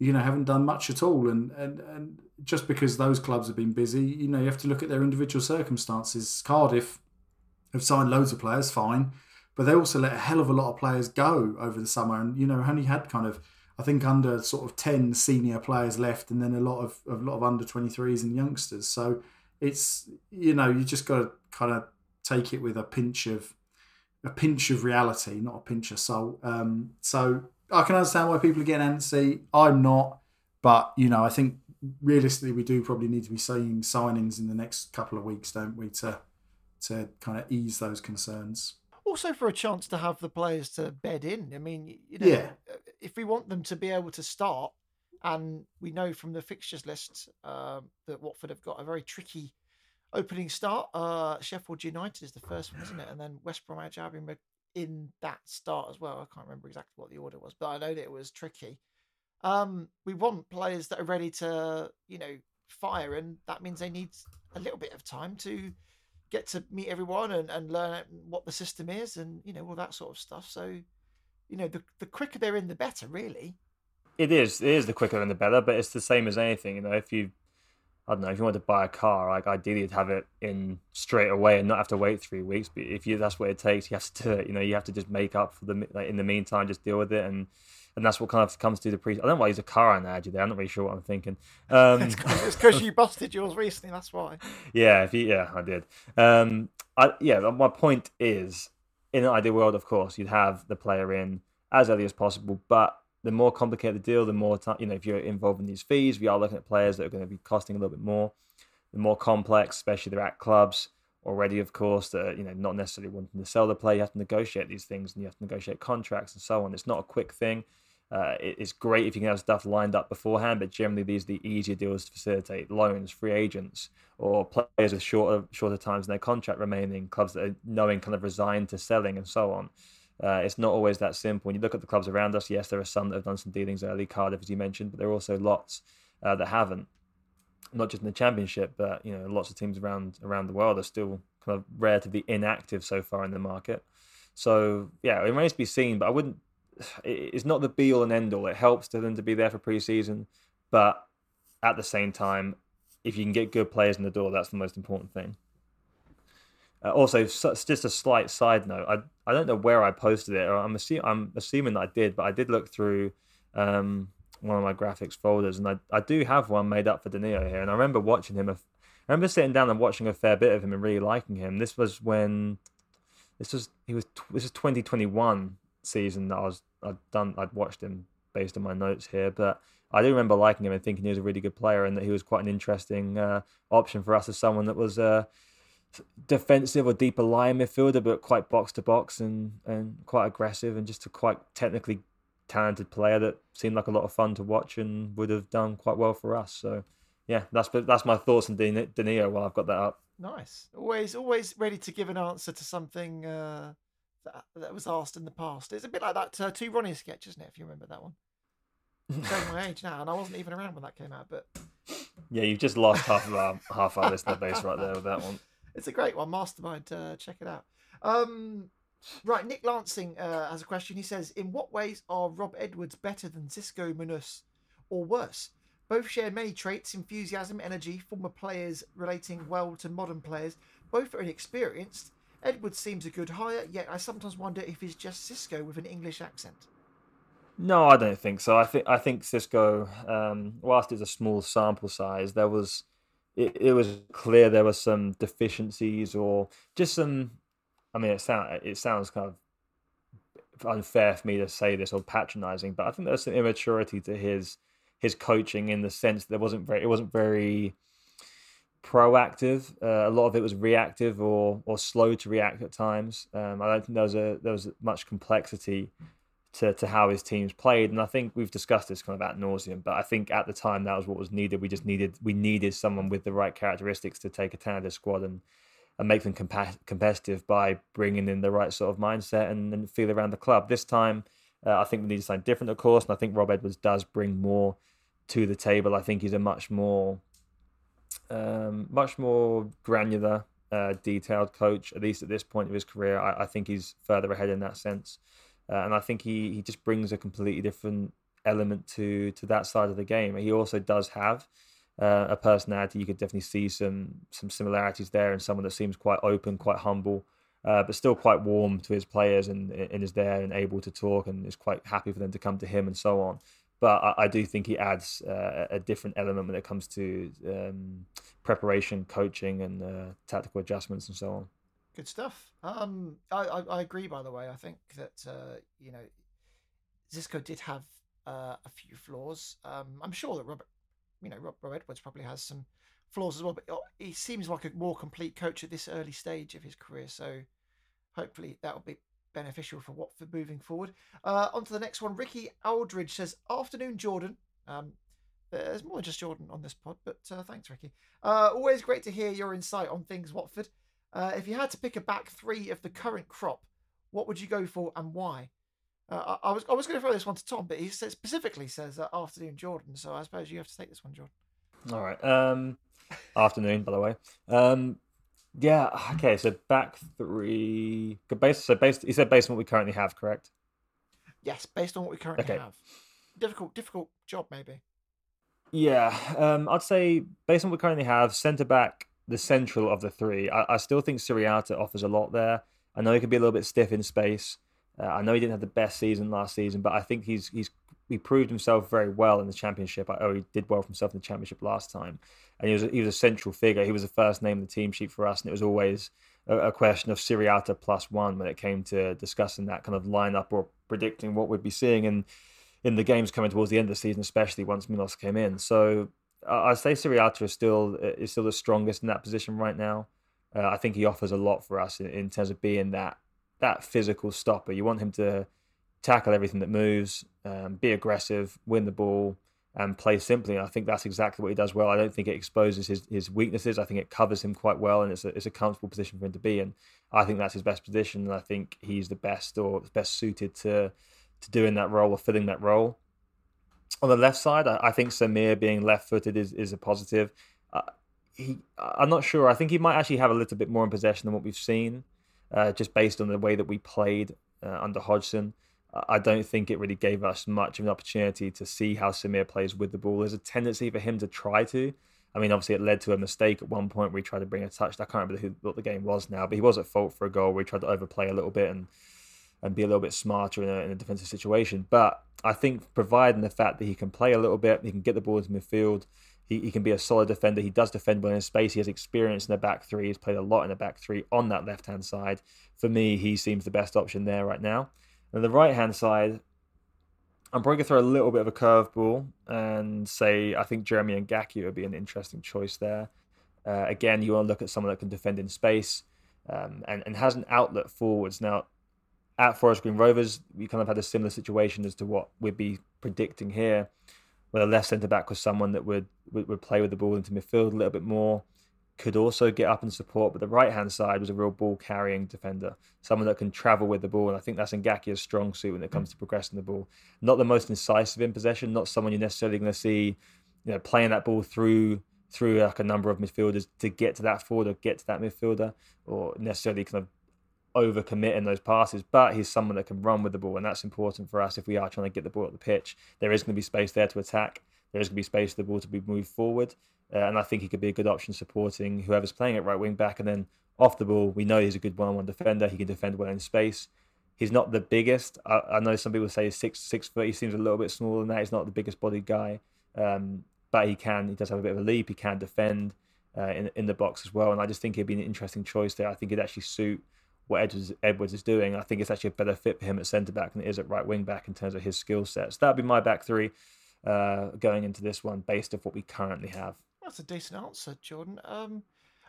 you know, haven't done much at all. And and and just because those clubs have been busy, you know, you have to look at their individual circumstances. Cardiff have signed loads of players, fine, but they also let a hell of a lot of players go over the summer, and you know, only had kind of. I think under sort of ten senior players left, and then a lot of a lot of under twenty threes and youngsters. So it's you know you just got to kind of take it with a pinch of a pinch of reality, not a pinch of salt. Um, so I can understand why people are getting antsy. I'm not, but you know, I think realistically, we do probably need to be seeing signings in the next couple of weeks, don't we, to to kind of ease those concerns. Also, for a chance to have the players to bed in. I mean, you know, Yeah. if we want them to be able to start, and we know from the fixtures list um, that Watford have got a very tricky opening start. Uh, Sheffield United is the first one, isn't it? And then West Bromwich Albion in that start as well. I can't remember exactly what the order was, but I know that it was tricky. Um, we want players that are ready to, you know, fire, and that means they need a little bit of time to get to meet everyone and, and learn what the system is, and you know all that sort of stuff. So, you know, the the quicker they're in, the better, really. It is. It is the quicker and the better, but it's the same as anything. You know, if you, I don't know, if you want to buy a car, like ideally you'd have it in straight away and not have to wait three weeks. But if you that's what it takes, you have to do it. You know, you have to just make up for the like in the meantime, just deal with it, and and that's what kind of comes to the pre. I don't know why he's a car analogy there. I'm not really sure what I'm thinking. Um, It's because you busted yours recently. That's why. yeah, if you, yeah, I did. Um, I, yeah, my point is, in an ideal world, of course, you'd have the player in as early as possible. But the more complicated the deal, the more time, you know, if you're involved in these fees, we are looking at players that are going to be costing a little bit more. The more complex, especially they're at clubs already, of course, that are, you know, not necessarily wanting to sell the player. You have to negotiate these things and you have to negotiate contracts and so on. It's not a quick thing. Uh, it- it's great if you can have stuff lined up beforehand, but generally these are the easier deals to facilitate loans, free agents, or players with shorter shorter times in their contract remaining, clubs that are knowing kind of resigned to selling and so on. Uh, it's not always that simple. When you look at the clubs around us, yes, there are some that have done some dealings early, Cardiff, as you mentioned, but there are also lots uh, that haven't. Not just in the championship, but you know, lots of teams around around the world are still kind of relatively inactive so far in the market. So yeah, it remains to be seen. But I wouldn't. It's not the be all and end all. It helps to them to be there for preseason, but at the same time, if you can get good players in the door, that's the most important thing. Uh, also, so- just a slight side note. I I don't know where I posted it, I'm assuming I'm assuming I did, but I did look through um, one of my graphics folders, and I I do have one made up for Danilo here, and I remember watching him. I remember sitting down and watching a fair bit of him and really liking him. This was when this was he was this is 2021 season that I was I'd done I'd watched him based on my notes here, but I do remember liking him and thinking he was a really good player and that he was quite an interesting uh, option for us as someone that was uh, defensive or deeper line midfielder, but quite box to box and and quite aggressive and just a quite technically talented player that seemed like a lot of fun to watch and would have done quite well for us. So yeah, that's that's my thoughts on Dan- Danilo while I've got that up. Nice. Always, always ready to give an answer to something uh, that, that was asked in the past. It's a bit like that uh, two Ronnie sketch, isn't it? If you remember that one. Showing my age now, and I wasn't even around when that came out, but Yeah, you've just lost half of our half our listener base right there with that one. It's a great one. Mastermind, uh, check it out. Um, right, Nick Lansing uh, has a question. He says, "In what ways are Rob Edwards better than Xisco Muñoz, or worse? Both share many traits: enthusiasm, energy, former players relating well to modern players. Both are inexperienced, Edwards seems a good hire, yet I sometimes wonder if he's just Xisco with an English accent. No, I don't think so. I think I think Xisco, um, whilst it's a small sample size, there was it, it was clear there were some deficiencies or just some. I mean, it sound it sounds kind of unfair for me to say this or patronizing, but I think there's some immaturity to his his coaching in the sense that there wasn't very it wasn't very proactive. Uh, a lot of it was reactive or or slow to react at times. Um, I don't think there was a there was much complexity to to how his teams played, and I think we've discussed this kind of at nauseum. But I think at the time that was what was needed. We just needed we needed someone with the right characteristics to take a Canada squad and and make them compa- competitive by bringing in the right sort of mindset and, and feel around the club. This time, uh, I think we need something different, of course, and I think Rob Edwards does bring more to the table. I think he's a much more, um, much more granular, uh, detailed coach. At least at this point of his career, I, I think he's further ahead in that sense, uh, and I think he he just brings a completely different element to to that side of the game. He also does have uh, a personality. You could definitely see some some similarities there, and someone that seems quite open, quite humble, uh, but still quite warm to his players, and, and is there and able to talk, and is quite happy for them to come to him, and so on. But I, I do think he adds uh, a different element when it comes to um, preparation, coaching, and uh, tactical adjustments, and so on. Good stuff. Um, I, I, I agree. By the way, I think that uh, you know, Xisco did have uh, a few flaws. Um, I'm sure that Robert you know, Rob, Rob Edwards probably has some flaws as well, but oh, he seems like a more complete coach at this early stage of his career. So hopefully that will be beneficial for Watford moving forward. Uh, on to the next one. Ricky Aldridge says, Afternoon, Jordan. Um, there's more than just Jordan on this pod, but uh, thanks, Ricky. Uh, always great to hear your insight on things, Watford. Uh, if you had to pick a back three of the current crop, what would you go for and why? Uh, I, I, was I was going to throw this one to Tom, but he says, specifically says uh, afternoon Jordan. So I suppose you have to take this one, Jordan. All right. Um, afternoon, by the way. Um, yeah. Okay. So back three. Based. So based. He said based on what we currently have, correct? Yes, based on what we currently okay. have. Difficult, difficult job, maybe. Yeah. Um, I'd say based on what we currently have, centre back, the central of the three. I, I still think Sierralta offers a lot there. I know he can be a little bit stiff in space. Uh, I know he didn't have the best season last season, but I think he's he's he proved himself very well in the championship. I, oh, he did well for himself in the championship last time, and he was he was a central figure. He was the first name in the team sheet for us, and it was always a, a question of Sierralta plus one when it came to discussing that kind of lineup or predicting what we'd be seeing in in the games coming towards the end of the season, especially once Milos came in. So I'd say Sierralta is still is still the strongest in that position right now. Uh, I think he offers a lot for us in, in terms of being that that physical stopper. You want him to tackle everything that moves, um, be aggressive, win the ball, and play simply. I think that's exactly what he does well. I don't think it exposes his, his weaknesses. I think it covers him quite well, and it's a, it's a comfortable position for him to be in. I think that's his best position, and I think he's the best or best suited to to doing that role or filling that role. On the left side, I, I think Samir being left-footed is, is a positive. Uh, he, I'm not sure. I think he might actually have a little bit more in possession than what we've seen uh, just based on the way that we played uh, under Hodgson. I don't think it really gave us much of an opportunity to see how Samir plays with the ball. There's a tendency for him to try to. I mean, obviously, it led to a mistake at one point where he tried to bring a touch. I can't remember who, what the game was now, but he was at fault for a goal he tried to overplay a little bit and and be a little bit smarter in a, in a defensive situation. But I think, providing the fact that he can play a little bit, he can get the ball into midfield, he, he can be a solid defender. He does defend well in space. He has experience in the back three. He's played a lot in the back three on that left hand side. For me, he seems the best option there right now. And the right hand side, I'm probably going to throw a little bit of a curveball and say I think Jeremy Ngakia would be an interesting choice there. Uh, again, you want to look at someone that can defend in space um, and, and has an outlet forwards. Now, at Forest Green Rovers, we kind of had a similar situation as to what we'd be predicting here where the left centre back was someone that would, would, would play with the ball into midfield a little bit more, could also get up and support. But the right hand side was a real ball carrying defender, someone that can travel with the ball. And I think that's Ngakia's strong suit when it comes to progressing the ball. Not the most incisive in possession, not someone you're necessarily going to see, you know, playing that ball through through like a number of midfielders to get to that forward or get to that midfielder, or necessarily kind of overcommit in those passes, but he's someone that can run with the ball, and that's important for us if we are trying to get the ball at the pitch. There is going to be space there to attack. There is going to be space for the ball to be moved forward, uh, and I think he could be a good option supporting whoever's playing at right wing back, and then off the ball, we know he's a good one-on-one defender. He can defend well in space. He's not the biggest. I, I know some people say he's six six foot. He seems a little bit smaller than that. He's not the biggest bodied guy, um, but he can. He does have a bit of a leap. He can defend uh, in in the box as well. And I just think he'd be an interesting choice there. I think it'd actually suit what Edwards, Edwards is doing. I think it's actually a better fit for him at centre back than it is at right wing back in terms of his skill sets. So that'd be my back three uh, going into this one based off what we currently have. That's a decent answer, Jordan. Um,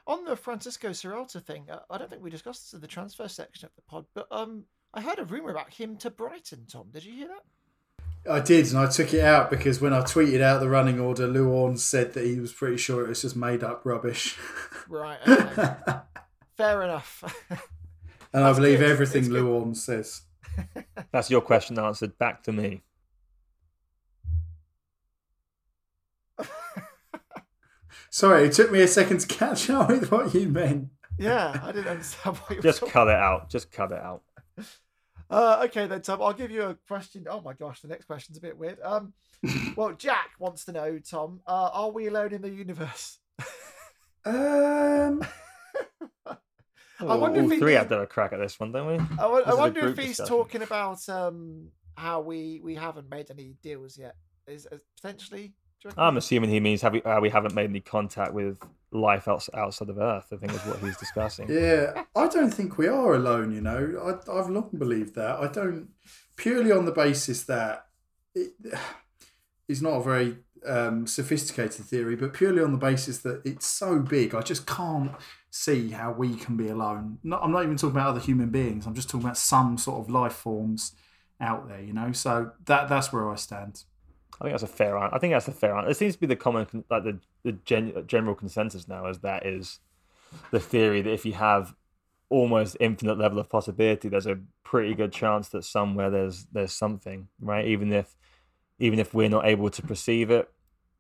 on the Francisco Sierralta thing, uh, I don't think we discussed this in the transfer section of the pod, but um, I heard a rumor about him to Brighton. Tom, did you hear that? I did, and I took it out because when I tweeted out the running order, Luan said that he was pretty sure it was just made up rubbish. Right. Okay. Fair enough. and I believe good. everything. Luan says. That's your question answered. Back to me. Sorry, it took me a second to catch up with what you meant. yeah, I didn't understand what you were Just cut it out. Just cut it out. Uh, okay then, Tom. I'll give you a question. Oh my gosh, the next question's a bit weird. Um, well, Jack wants to know, Tom, uh, are we alone in the universe? Um, I wonder all if he three mean- have done a crack at this one, don't we? I, wo- This I is a wonder if he's discussion. talking about um, how we we haven't made any deals yet. Is, is potentially? do you reckon I'm assuming he means have we, uh, we haven't made any contact with life else, outside of Earth. I think is what he's discussing. yeah, I don't think we are alone. You know, I, I've long believed that. I don't purely on the basis that it is not a very um, sophisticated theory, but purely on the basis that it's so big. I just can't see how we can be alone. Not, I'm not even talking about other human beings. I'm just talking about some sort of life forms out there. You know, so that that's where I stand. I think that's a fair. I think that's a fair. It seems to be the common, like the the gen- general consensus now is that is the theory that if you have almost infinite level of possibility, there's a pretty good chance that somewhere there's there's something, right? Even if even if we're not able to perceive it,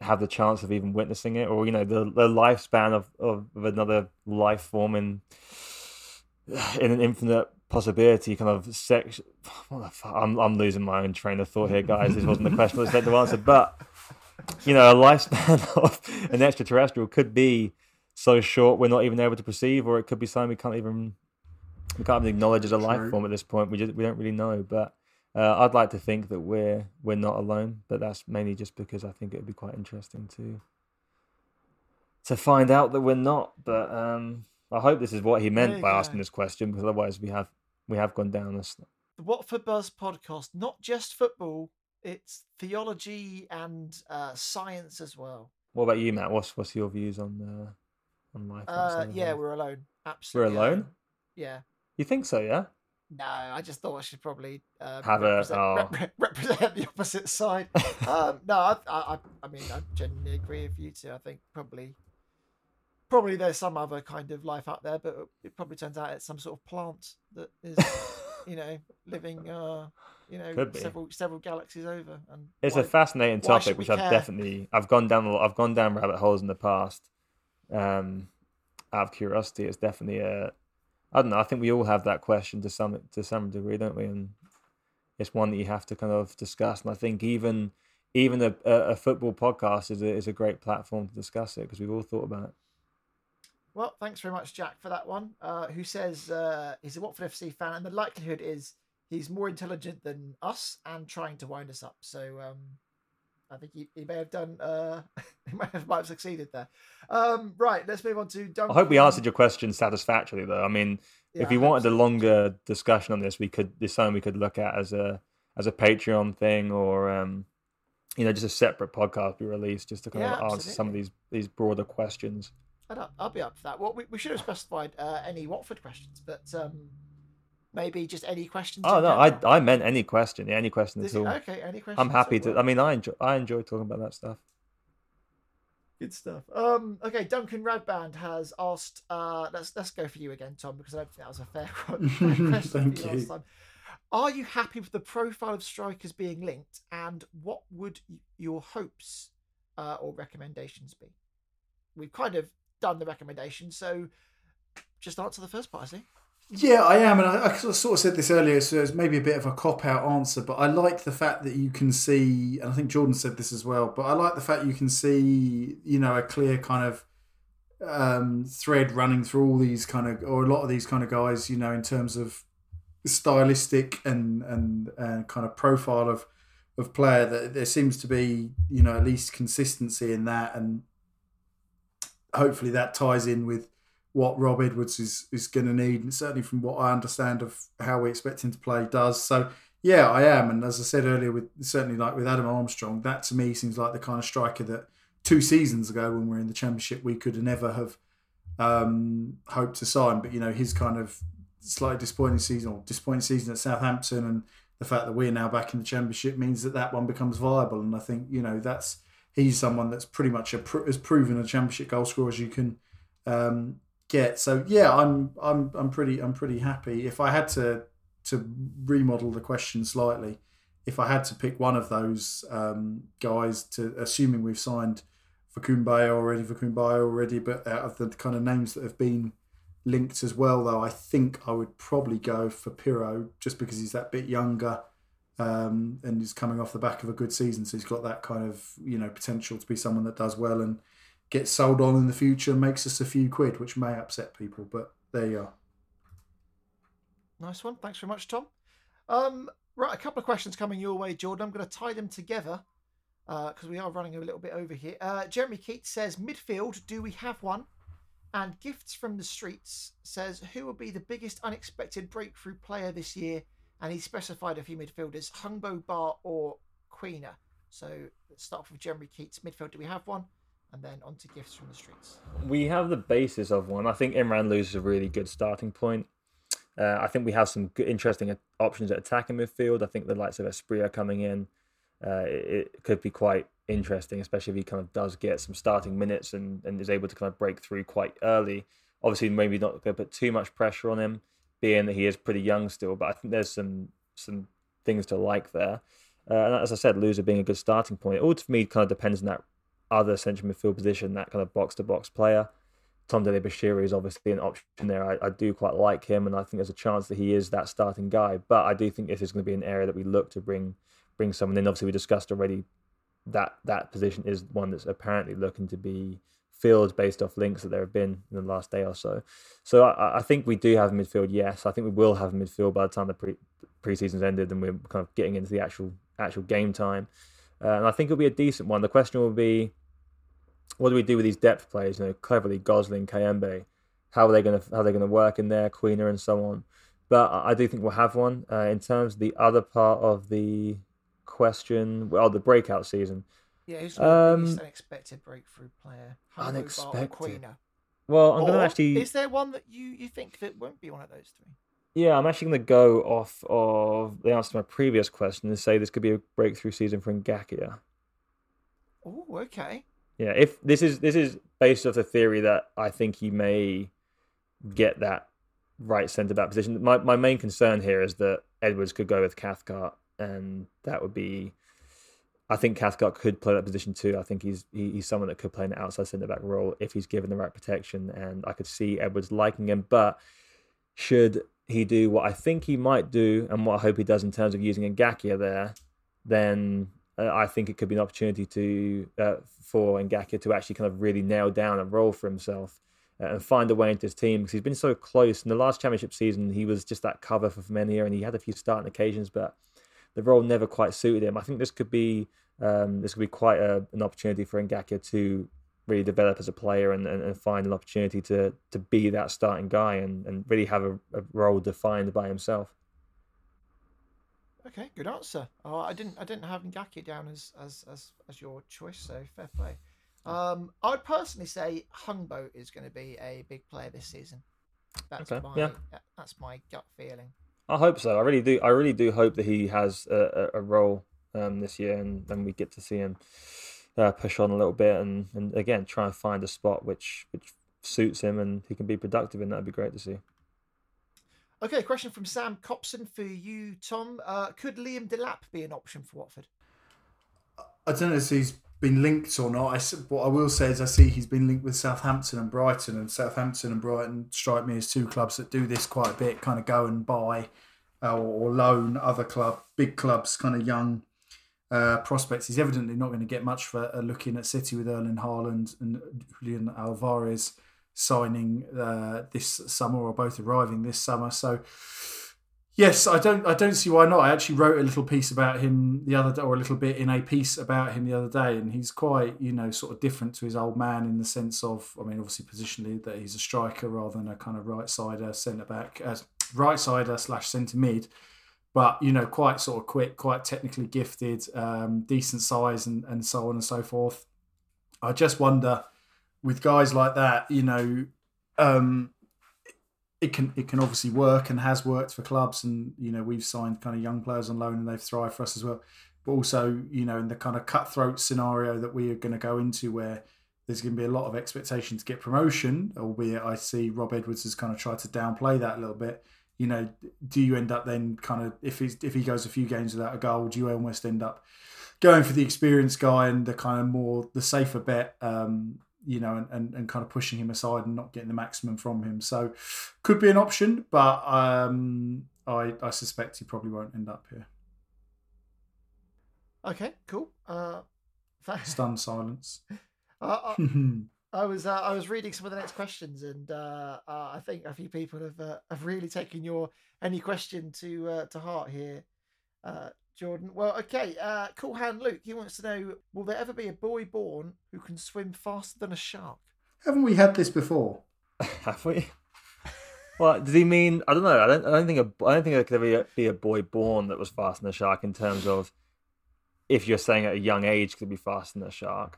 have the chance of even witnessing it, or you know, the the lifespan of of, of another life form in in an infinite possibility kind of sex what the fuck? I'm, I'm losing my own train of thought here guys this wasn't the question I was meant to answer but you know a lifespan of an extraterrestrial could be so short we're not even able to perceive or it could be something we can't even we can't even acknowledge as a life form at this point we just we don't really know but uh, I'd like to think that we're we're not alone but that's mainly just because I think it would be quite interesting to to find out that we're not but um I hope this is what he meant by asking this question because otherwise we have we have gone down this the Watford Buzz podcast, not just football, it's theology and uh, science as well. What about you, Matt? What's what's your views on uh, on life? Uh, yeah, we're alone. Absolutely, we're alone. Yeah. You think so? Yeah. No, I just thought I should probably uh, Have a- represent, oh. repre- represent the opposite side. um, no, I, I, I- mean, I genuinely agree with you too. I think probably, probably there's some other kind of life out there, but it probably turns out it's some sort of plant that is, you know, living, uh, you know, several several galaxies over. And It's why- a fascinating topic, which I've definitely I've gone down a lot. I've gone down rabbit holes in the past. Um, out of curiosity, it's definitely a. I don't know. I think we all have that question to some to some degree, don't we? And it's one that you have to kind of discuss. And I think even even a, a, football podcast is a, is a great platform to discuss it because we've all thought about it. Well, thanks very much, Jack, for that one. Uh, who says uh, he's a Watford FC fan, and the likelihood is he's more intelligent than us and trying to wind us up. So um, I think he, he may have done. Uh, he might have, might have succeeded there. Um, right, let's move on to Duncan. I hope we answered your question satisfactorily, though. I mean, Yeah, if you wanted a longer discussion on this, we could. This something we could look at as a as a Patreon thing, or um, you know, just a separate podcast be released just to kind Yeah, of answer some of these these broader questions. I'd, I'll be up for that. Well, we, we should have specified uh, any Watford questions, but um, maybe just any questions. Oh no, I general. I meant any question, yeah, any question Is at it- all. okay, any questions? I'm happy to. all? I mean, I enjoy I enjoy talking about that stuff. Good stuff. Um, okay, Duncan Radband has asked. Uh, let's let's go for you again, Tom, because I don't think that was a fair, fair question Thank you you. last time. Are you happy with the profile of strikers being linked, and what would your hopes uh, or recommendations be? We've kind of done the recommendation, so just answer the first part. I see. Yeah, I am, and I, I sort of said this earlier, so it's maybe a bit of a cop out answer, but I like the fact that you can see, and I think Jordan said this as well, but I like the fact you can see, you know, a clear kind of um, thread running through all these kind of or a lot of these kind of guys. You know, in terms of stylistic and and and kind of profile of of player that there seems to be you know at least consistency in that and hopefully that ties in with what Rob Edwards is is going to need and certainly from what I understand of how we expect him to play does so yeah I am and as I said earlier with certainly like with Adam Armstrong that to me seems like the kind of striker that two seasons ago when we are in the championship we could never have um, hoped to sign but you know his kind of slightly disappointing season or disappointing season at Southampton and the fact that we're now back in the championship means that that one becomes viable. And I think you know that's he's someone that's pretty much a, as proven a championship goal scorer as you can um, get. So yeah, I'm I'm I'm pretty I'm pretty happy. If I had to to remodel the question slightly, if I had to pick one of those um, guys, to assuming we've signed Facundo already, Facundo already, but out of the kind of names that have been linked as well, though. I think I would probably go for Piroe just because he's that bit younger um, and he's coming off the back of a good season. So he's got that kind of you know potential to be someone that does well and gets sold on in the future and makes us a few quid, which may upset people. But there you are. Nice one. Thanks very much, Tom. Um, right, a couple of questions coming your way, Jordan. I'm going to tie them together because uh, we are running a little bit over here. Uh, Jeremy Keats says, midfield, do we have one? And Gifts from the Streets says, Who will be the biggest unexpected breakthrough player this year? And he specified a few midfielders, Hungbo, Baah, or Quina. So let's start off with Jeremy Keats. Midfield, do we have one? And then on to Gifts from the Streets. We have the basis of one. I think Imran Louza is a really good starting point. Uh, I think we have some good, interesting options at attacking midfield. I think the likes of Asprilla coming in, uh, it, it could be quite interesting, especially if he kind of does get some starting minutes and, and is able to kind of break through quite early. Obviously, maybe not going to put too much pressure on him, being that he is pretty young still. But I think there's some some things to like there. Uh, and as I said, Louza being a good starting point. It all to me kind of depends on that other central midfield position, that kind of box to box player. Tom Dele-Bashiru is obviously an option there. I, I, do quite like him, and I think there's a chance that he is that starting guy. But I do think this is going to be an area that we look to bring bring someone in. Obviously, we discussed already that that position is one that's apparently looking to be filled based off links that there have been in the last day or so. So I, I think we do have midfield. Yes, I think we will have midfield by the time the pre preseason's ended and we're kind of getting into the actual actual game time. Uh, and I think it'll be a decent one. The question will be, what do we do with these depth players? You know, Cleverley Gosling, Kayembe. How are they going to how are they going to work in there, Quina, and so on. But I do think we'll have one. Uh, in terms of the other part of the question. Well, the breakout season. Yeah, who's the um, unexpected breakthrough player? unexpected. Well, I'm going to actually. Is there one that you you think that won't be one of those three? Yeah, I'm actually going to go off of the answer to my previous question and say this could be a breakthrough season for Ngakia. Oh, okay. Yeah, if this is this is based off the theory that I think he may get that right centre back position. My my main concern here is that Edwards could go with Cathcart and that would be. I think Cathcart could play that position too. I think he's he, he's someone that could play an outside centre back role if he's given the right protection, and I could see Edwards liking him. But should he do what I think he might do, and what I hope he does in terms of using Ngakia there, then uh, I think it could be an opportunity to uh, for Ngakia to actually kind of really nail down a role for himself uh, and find a way into his team because he's been so close. In the last championship season, he was just that cover for Femenia, and he had a few starting occasions, but the role never quite suited him. I think this could be um, this could be quite a, an opportunity for Ngakia to really develop as a player and, and, and, find an opportunity to to be that starting guy and, and really have a, a role defined by himself. Okay, good answer. Oh, I didn't I didn't have Ngakia down as, as as as your choice, so fair play. Um, I would personally say Hungbo is going to be a big player this season. That's okay. my yeah. that's my gut feeling. I hope so. I really do. I really do hope that he has a, a, a role um, this year, and then we get to see him uh, push on a little bit, and, and again try and find a spot which which suits him, and he can be productive in. That'd be great to see. Okay, question from Sam Copson for you, Tom. Uh, could Liam Delap be an option for Watford? I don't know if he's been linked or not. I, what I will say is I see he's been linked with Southampton and Brighton, and Southampton and Brighton strike me as two clubs that do this quite a bit, kind of go and buy uh, or, loan other club, big clubs, kind of young uh, prospects. He's evidently not going to get much for uh, looking at City with Erling Haaland and Julian Alvarez signing uh, this summer or both arriving this summer. So yes, I don't I don't see why not. I actually wrote a little piece about him the other day, or a little bit in a piece about him the other day, and he's quite you know sort of different to his old man in the sense of I mean obviously positionally that he's a striker rather than a kind of right sider centre back, uh, right sider slash centre mid. But you know, quite sort of quick, quite technically gifted, um, decent size, and, and so on and so forth. I just wonder, with guys like that, you know, um, it can it can obviously work and has worked for clubs, and you know we've signed kind of young players on loan and they've thrived for us as well. But also, you know, in the kind of cutthroat scenario that we are going to go into, where there's going to be a lot of expectation to get promotion, albeit I see Rob Edwards has kind of tried to downplay that a little bit. You know, do you end up then kind of if if he goes a few games without a goal, do you almost end up going for the experienced guy and the kind of more the safer bet um, you know, and, and, and kind of pushing him aside and not getting the maximum from him. So could be an option, but um, I, I suspect he probably won't end up here. Okay, cool. Uh, Stunned silence. Uh, uh, I was uh, I was reading some of the next questions, and uh, uh, I think a few people have uh, have really taken your any question to uh, to heart here, uh, Jordan. Well, okay. Uh, cool hand Luke. He wants to know: Will there ever be a boy born who can swim faster than a shark? Haven't we had this before? Have we? Well, does he mean? I don't know. I don't. I don't think. A, I don't think there could ever be a boy born that was faster than a shark in terms of if you're saying at a young age could be faster than a shark.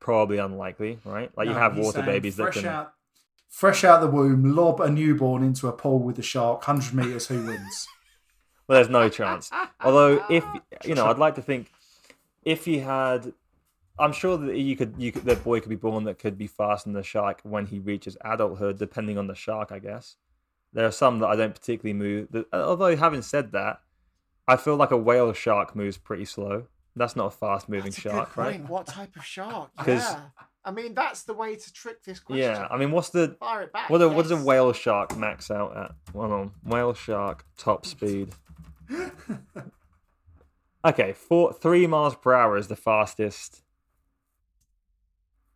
Probably unlikely, right? Like you have water saying babies that can. out, fresh out the womb, lob a newborn into a pool with a shark, hundred meters, who wins? Well, there's no chance. Although, if you know, I'd like to think if he had, I'm sure that you could, you could, that boy could be born that could be faster than the shark when he reaches adulthood, depending on the shark, I guess. There are some that I don't particularly move. That, uh, although, having said that, I feel like a whale shark moves pretty slow. That's not a fast moving That's a shark, right? What type of shark? Yeah. I mean, that's the way to trick this question. Yeah, I mean, what's the Fire it back. what? A, What does a whale shark max out at? Hold on, whale shark top speed. Okay, four three miles per hour is the fastest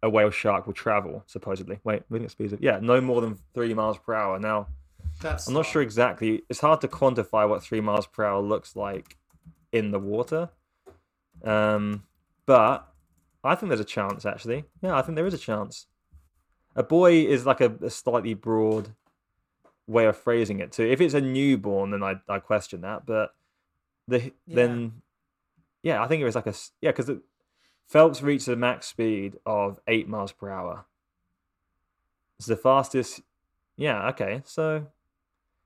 a whale shark will travel. Supposedly, wait, moving at speeds of yeah, no more than three miles per hour. Now, That's I'm not sure exactly. It's hard to quantify what three miles per hour looks like in the water. Um, but I think there's a chance actually. Yeah, I think there is a chance. A boy is like a, a slightly broad way of phrasing it too. If it's a newborn, then I I question that. But the then yeah, I think it was like a yeah because Phelps reached a max speed of eight miles per hour. It's the fastest. Yeah, okay, so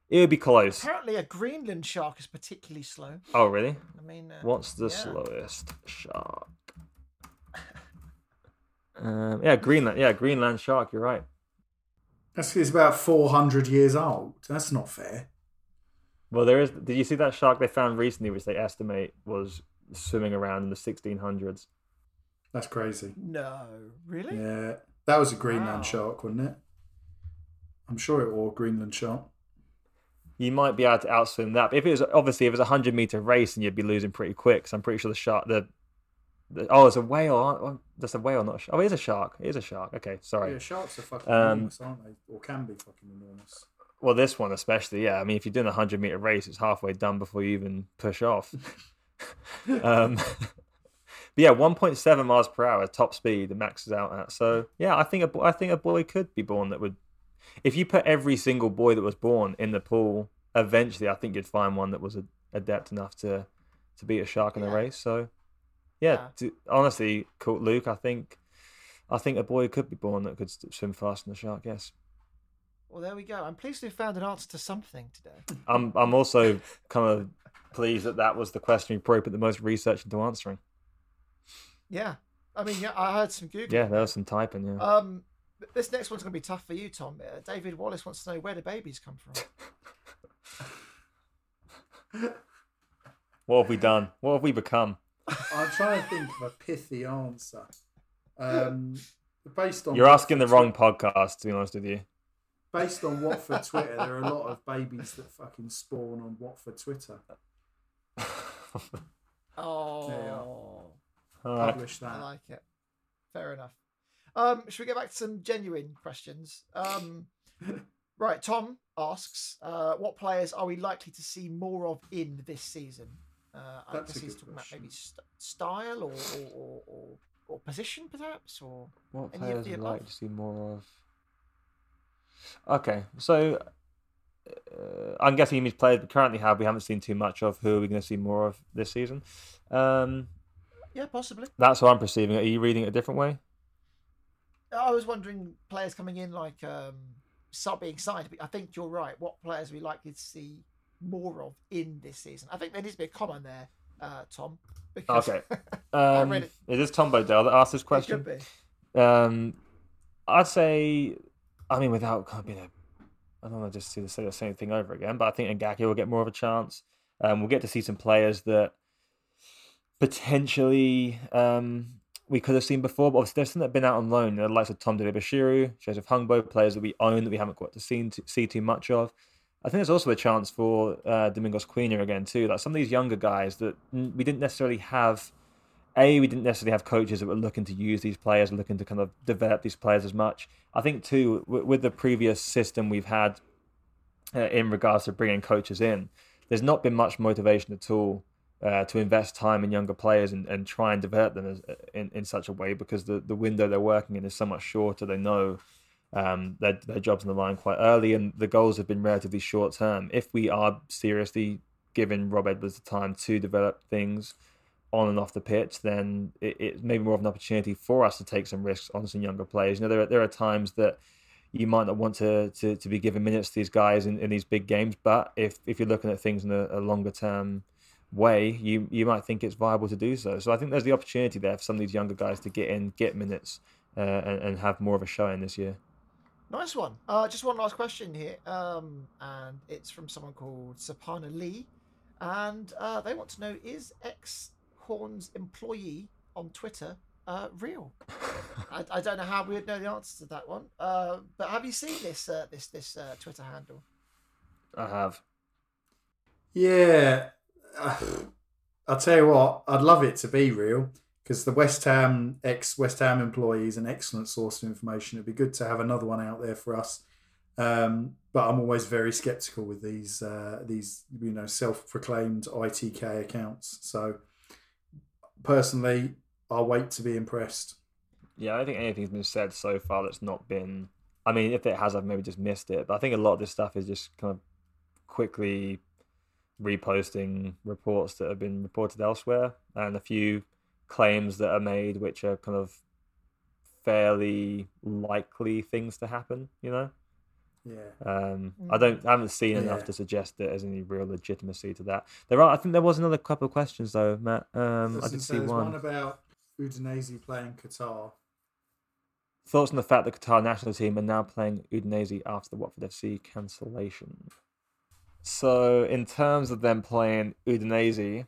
it would be close. Apparently, a Greenland shark is particularly slow. Oh, really? I mean, uh, What's the yeah. slowest shark? Um, yeah, Greenland. Yeah, Greenland shark. You're right. That's it's about four hundred years old. That's not fair. Well, there is. Did you see that shark they found recently, which they estimate was swimming around in the 1600s? That's crazy. No, really? Yeah, that was a Greenland Wow. shark, wasn't it? I'm sure it was a Greenland shark. You might be able to outswim that. But if it was obviously if it was a hundred meter race, and you'd be losing pretty quick. So I'm pretty sure the shark, the, the oh, it's a whale. aren't- oh, That's a whale, not a shark. Oh, it is a shark. It is a shark. Okay, sorry. Yeah, sharks are fucking Um, enormous, aren't they? Or can be fucking enormous. Well, this one especially, yeah. I mean, if you're doing a hundred meter race, it's halfway done before you even push off. um, but yeah, one point seven miles per hour top speed, the max is out at. So yeah, I think a bo- I think a boy could be born that would. If you put every single boy that was born in the pool, eventually, I think you'd find one that was a, adept enough to to beat a shark in a Yeah. race. So yeah, Yeah. honestly, Luke. I think I think a boy could be born that could swim faster than a shark. Yes. Well, there we go. I'm pleased to have found an answer to something today. I'm I'm also kind of pleased that that was the question we probably put the most research into answering. Yeah. I mean, yeah, I heard some Google. Yeah, there was some typing. Yeah. Um, this next one's going to be tough for you, Tom. Uh, David Wallace wants to know where do babies come from? what have we done? What have we become? I'm trying to think of a pithy answer. Um, based on You're asking the wrong podcast, to be honest with you. Based on Watford Twitter, there are a lot of babies that fucking spawn on Watford Twitter. Oh, There you All right. Publish I that. like it. Fair enough. Um, should we get back to some genuine questions? Um, right, Tom asks, uh, what players are we likely to see more of in this season? Uh, I That's guess he's talking about maybe st- style or or, or, or or position, perhaps, or What Any of players the would like to see more of? Okay, so uh, I'm guessing you mean players we currently have. We haven't seen too much of. Who are we going to see more of this season? Um, yeah, possibly. that's how I'm perceiving it. Are you reading it a different way? I was wondering players coming in like um, start being signed. But I think you're right. What players are we likely to see more of in this season? I think there needs to be a comment there, uh, Tom. Because Okay. Um, it. it is Tom Bodell that asked this It question. could be. Um, I'd say, I mean, without kind of being a, I don't want to just see the say the same thing over again, but I think Ngakia will get more of a chance. Um, we'll get to see some players that potentially um, we could have seen before, but obviously there's some that have been out on loan. You know, the likes of Tom Dele-Bashiru, Joseph Hungbo, players that we own that we haven't got to see, to see too much of. I think there's also a chance for uh, Domingos Quina again too. Like some of these younger guys that we didn't necessarily have a we didn't necessarily have coaches that were looking to use these players, looking to kind of develop these players as much. I think too with, with the previous system we've had uh, in regards to bringing coaches in, there's not been much motivation at all uh, to invest time in younger players and, and try and develop them as, in in such a way because the, the window they're working in is so much shorter. They know um, their their jobs on the line quite early, and the goals have been relatively short term. If we are seriously giving Rob Edwards the time to develop things on and off the pitch, then it, it's maybe more of an opportunity for us to take some risks on some younger players. You know, there are, there are times that you might not want to, to, to be giving minutes to these guys in, in these big games, but if, if you're looking at things in a, a longer term way, you you might think it's viable to do so. So I think there's the opportunity there for some of these younger guys to get in, get minutes, uh, and, and have more of a showing this year. Nice one. Uh, just one last question here, um, and it's from someone called Sapana Lee, and uh, they want to know: Is X Horn's employee on Twitter uh, real? I, I don't know how we would know the answer to that one, uh, but have you seen this uh, this this uh, Twitter handle? I have. Yeah, I'll tell you what, I'd love it to be real because the West Ham ex West Ham employee is an excellent source of information. It'd be good to have another one out there for us. Um, but I'm always very skeptical with these uh, these you know self proclaimed ITK accounts. So personally, I'll wait to be impressed. Yeah, I don't think anything's been said so far that's not been. I mean, if it has, I've maybe just missed it. But I think a lot of this stuff is just kind of quickly reposting reports that have been reported elsewhere and a few claims that are made which are kind of fairly likely things to happen, you know? Yeah. Um, I don't, I haven't seen enough Yeah. to suggest that there's any real legitimacy to that. There are, I think there was another couple of questions though, Matt. Um, I did so see one. one about Udinese playing Qatar. Thoughts on the fact that Qatar national team are now playing Udinese after the Watford FC cancellation? So, in terms of them playing Udinese,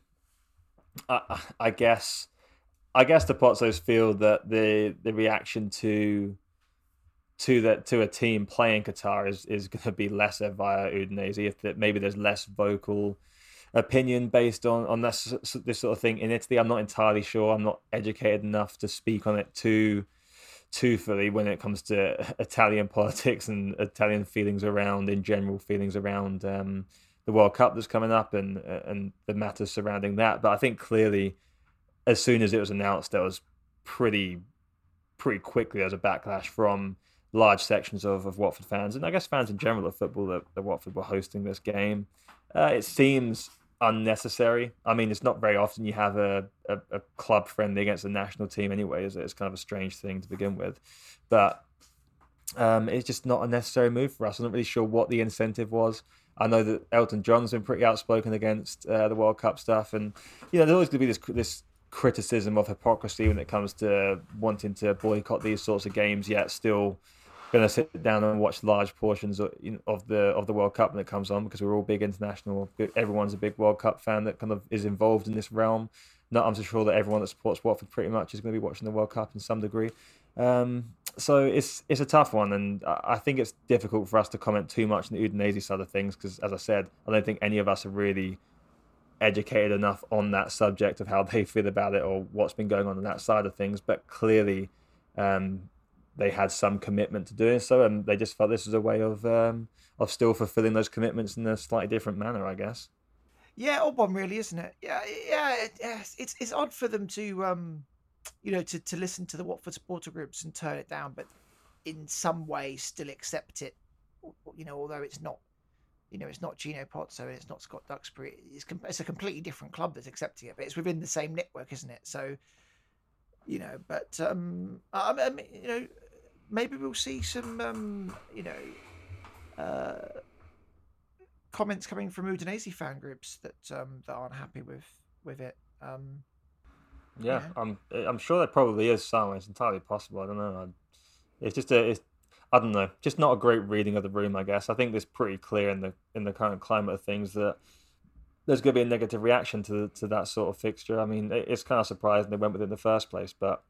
I, I guess, I guess the Pozzos feel that the the reaction to to that to a team playing Qatar is is going to be lesser via Udinese. If that maybe there's less vocal opinion based on on this this sort of thing in Italy. I'm not entirely sure. I'm not educated enough to speak on it too too fully when it comes to Italian politics and Italian feelings around in general feelings around um, the World Cup that's coming up and and the matters surrounding that. But I think clearly, as soon as it was announced, there was pretty pretty quickly there was a backlash from large sections of, of Watford fans and I guess fans in general of football that, that Watford were hosting this game. Uh, it seems unnecessary. I mean, it's not very often you have a, a, a club friendly against a national team anyway. Is it? It's kind of a strange thing to begin with, but um, it's just not a necessary move for us. I'm not really sure what the incentive was. I know that Elton John's been pretty outspoken against uh, the World Cup stuff, and you know there's always going to be this this criticism of hypocrisy when it comes to wanting to boycott these sorts of games, yet still going to sit down and watch large portions of, of the of the World Cup when it comes on because we're all big international. Everyone's a big World Cup fan that kind of is involved in this realm. Not I'm so sure that everyone that supports Watford pretty much is going to be watching the World Cup in some degree. Um, so it's it's a tough one, and I I think it's difficult for us to comment too much on the Udinese side of things because, as I said, I don't think any of us are really educated enough on that subject of how they feel about it or what's been going on on that side of things. But clearly, um, they had some commitment to doing so, and they just felt this was a way of um, of still fulfilling those commitments in a slightly different manner, I guess. Yeah, odd one, really, isn't it? Yeah, yeah. It, it's it's odd for them to, um, you know, to, to listen to the Watford supporter groups and turn it down, but in some way still accept it. You know, although it's not, you know, it's not Gino Pozzo and it's not Scott Duxbury. It's it's a completely different club that's accepting it, but it's within the same network, isn't it? So, you know, but um, I mean, you know, maybe we'll see some, um, you know, uh, comments coming from Udinese fan groups that um, that aren't happy with with it. Um, yeah, yeah, I'm I'm sure there probably is some. It's entirely possible. I don't know. It's just a, it's, I don't know, just not a great reading of the room. I guess I think it's pretty clear in the in the current climate of things that there's going to be a negative reaction to to that sort of fixture. I mean, it's kind of surprising they went with it in the first place, but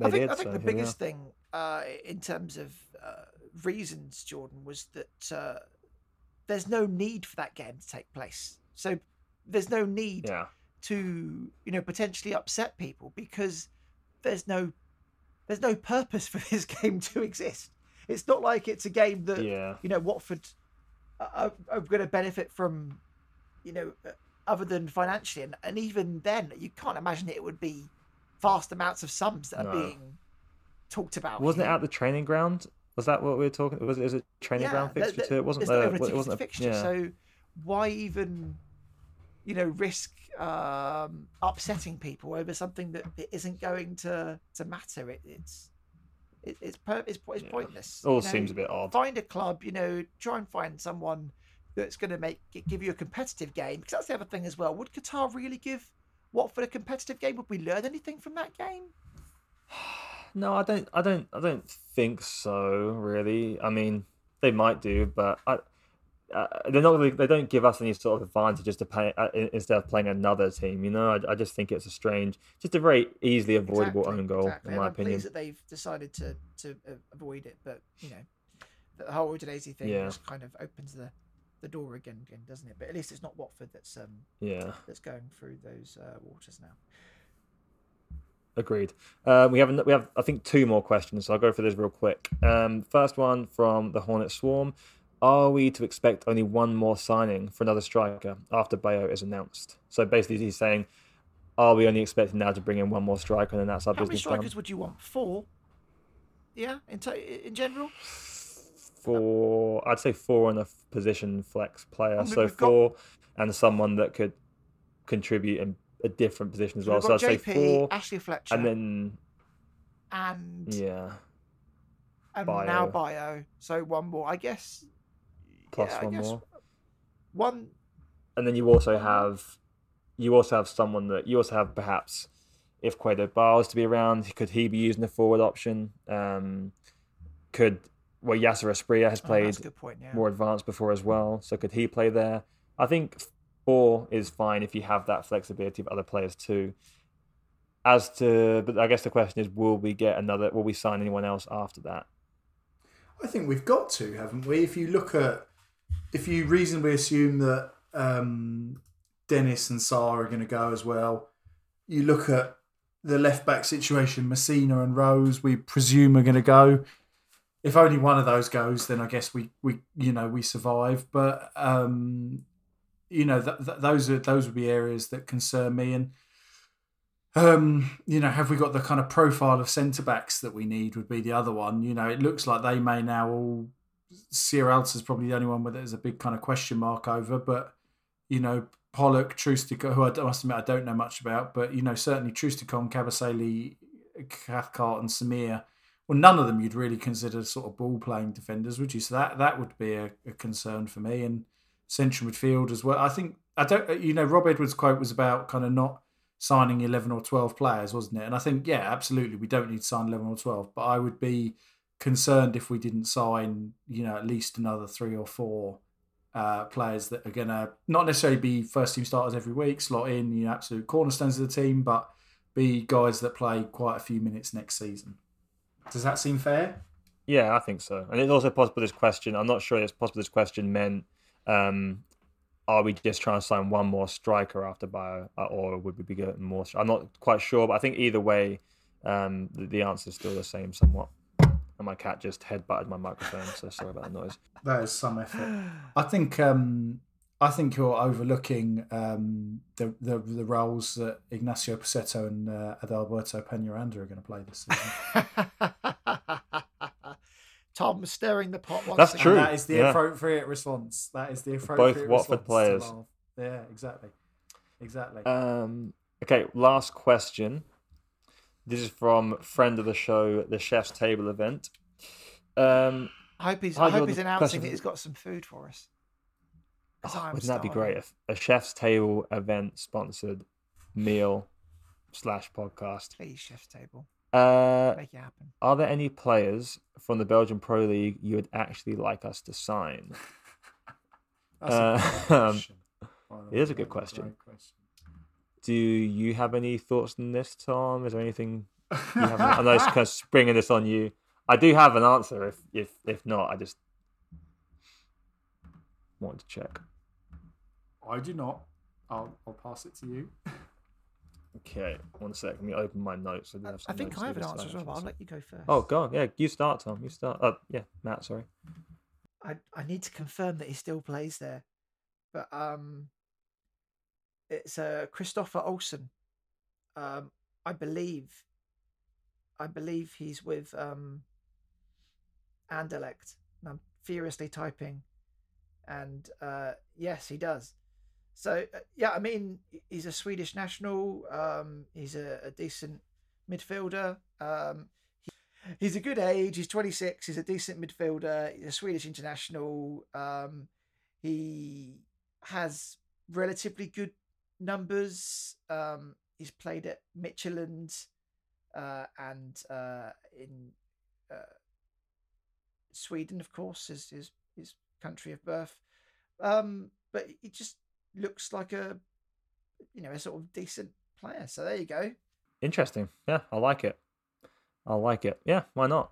I think, did, I think so the biggest thing uh, in terms of uh, reasons, Jordan, was that uh, there's no need for that game to take place. So there's no need yeah. to you know potentially upset people because there's no there's no purpose for this game to exist. It's not like it's a game that yeah. you know Watford are, are going to benefit from, you know, uh, other than financially, and, and even then, you can't imagine it would be vast amounts of sums that no. are being talked about. Wasn't here. it at the training ground? Was that what we were talking? Was it, was it training yeah, ground fixture too? It wasn't there. It wasn't a fixture. Yeah. So why even, you know, risk um, upsetting people over something that isn't going to to matter? It, it's it, it's per, it's, it's yeah. pointless. All you know, seems a bit odd. Find a club, you know, try and find someone that's going to make give you a competitive game. Because that's the other thing as well. Would Qatar really give Watford a competitive game? Would we learn anything from that game? No, I don't. I don't. I don't think so. Really. I mean, they might do, but I, uh, they're not. Really, they don't give us any sort of advantages to pay uh, instead of playing another team. You know, I, I, just think it's a strange, just a very easily avoidable exactly, own goal, exactly. in my. I'm pleased that they've decided to to avoid it, but you know, the whole Udinese thing yeah. just kind of opens the the door again, again, doesn't it? But at least it's not Watford that's um yeah that's going through those uh, waters now. Agreed. Uh, we have we have I think two more questions, so I'll go for this real quick. Um, first one from the Hornet Swarm: Are we to expect only one more signing for another striker after Bayo is announced? So basically, he's saying, are we only expecting now to bring in one more striker and then that's our business? How many strikers done? would you want? Four. Yeah, in t- in general. Four, I'd say four in a position flex player. I mean, so we've got- four and someone that could contribute in a different position as well. So I'd say four, Ashley Fletcher, and then and yeah, and Bayo. now Bayo. So one more, I guess. Plus yeah, one more. One. and then you also have you also have someone that you also have perhaps if Kwadwo Baah's to be around, could he be using the forward option? Um, could well Yaser Asprilla has Oh, played that's a good point. Yeah. more advanced before as well, so could he play there? I think four is fine if you have that flexibility of other players too. As to, but I guess the question is, will we get another? Will we sign anyone else after that? I think we've got to, haven't we? If you look at, if you reasonably assume that um, Dennis and Sarr are going to go as well, you look at the left back situation, Masina and Rose, we presume are going to go. If only one of those goes, then I guess we, we you know we survive. But um, you know th- th- those are those would be areas that concern me. And um, you know, have we got the kind of profile of centre backs that we need? Would be the other one. You know, it looks like they may now all. Sierra is probably the only one where there's a big kind of question mark over, but you know, Pollock, Troost-Ekong, who I must admit I don't know much about, but you know, certainly Troost-Ekong, Kabasele, Cathcart, and Samir. Well, none of them you'd really consider sort of ball playing defenders, would you? So that that would be a, a concern for me. And central midfield as well. I think I don't. Uh, you know, Rob Edwards' quote was about kind of not signing eleven or twelve players, wasn't it? And I think yeah, absolutely, we don't need to sign eleven or twelve, but I would be concerned if we didn't sign, you know, at least another three or four uh, players that are going to not necessarily be first team starters every week, slot in, you know, absolute cornerstones of the team, but be guys that play quite a few minutes next season. Does that seem fair? Yeah, I think so. And it's also possible this question. I'm not sure it's possible this question meant, um, are we just trying to sign one more striker after Bayo, uh, or would we be getting more? I'm not quite sure, but I think either way, um, the, the answer is still the same somewhat. And my cat just headbutted my microphone, so sorry about the noise. That is some effort. I think um, I think you're overlooking um, the, the the roles that Ignacio Pussetto and uh, Adalberto Peñaranda are going to play this season. Tom stirring the pot once That's again. true. And that is the yeah. appropriate response. That is the appropriate Watford response to players. laugh. Yeah, exactly, exactly. Um, okay, last question. This is from friend of the show, the Chef's Table event. Um, I hope he's, I hope he's announcing that he's got some food for us. oh, wouldn't that be great? If a Chef's Table event sponsored meal slash podcast. Please, chef's table, Uh, make it happen. are there any players from the Belgian Pro League you would actually like us to sign? That's uh, great um, question, it is a good question. question. Do you have any thoughts on this, Tom? Is there anything you have? I know it's kind of springing this on you. I do have an answer. If if if not, I just want to check. I do not. I'll, I'll pass it to you. Okay, one sec. Let me open my notes. I, have I some think notes I have an answer as well, but I'll let you go first. Oh, go on. Yeah, you start, Tom. You start. Oh, yeah, Matt. Sorry. I, I need to confirm that he still plays there, but um, it's uh Kristoffer Olsson. Um, I believe, I believe he's with um, Anderlecht. And I'm furiously typing, and uh, yes, he does. So uh, yeah, I mean, he's a Swedish national. Um, he's a, a decent midfielder. Um, he's a good age. He's 26. He's a decent midfielder. He's a Swedish international. Um, he has relatively good numbers. Um, he's played at Midtjylland uh, and uh, in uh, Sweden, of course, is his his country of birth. Um, but he just looks like a you know a sort of decent player. So there you go. Interesting. Yeah, I like it. I like it. Yeah, why not?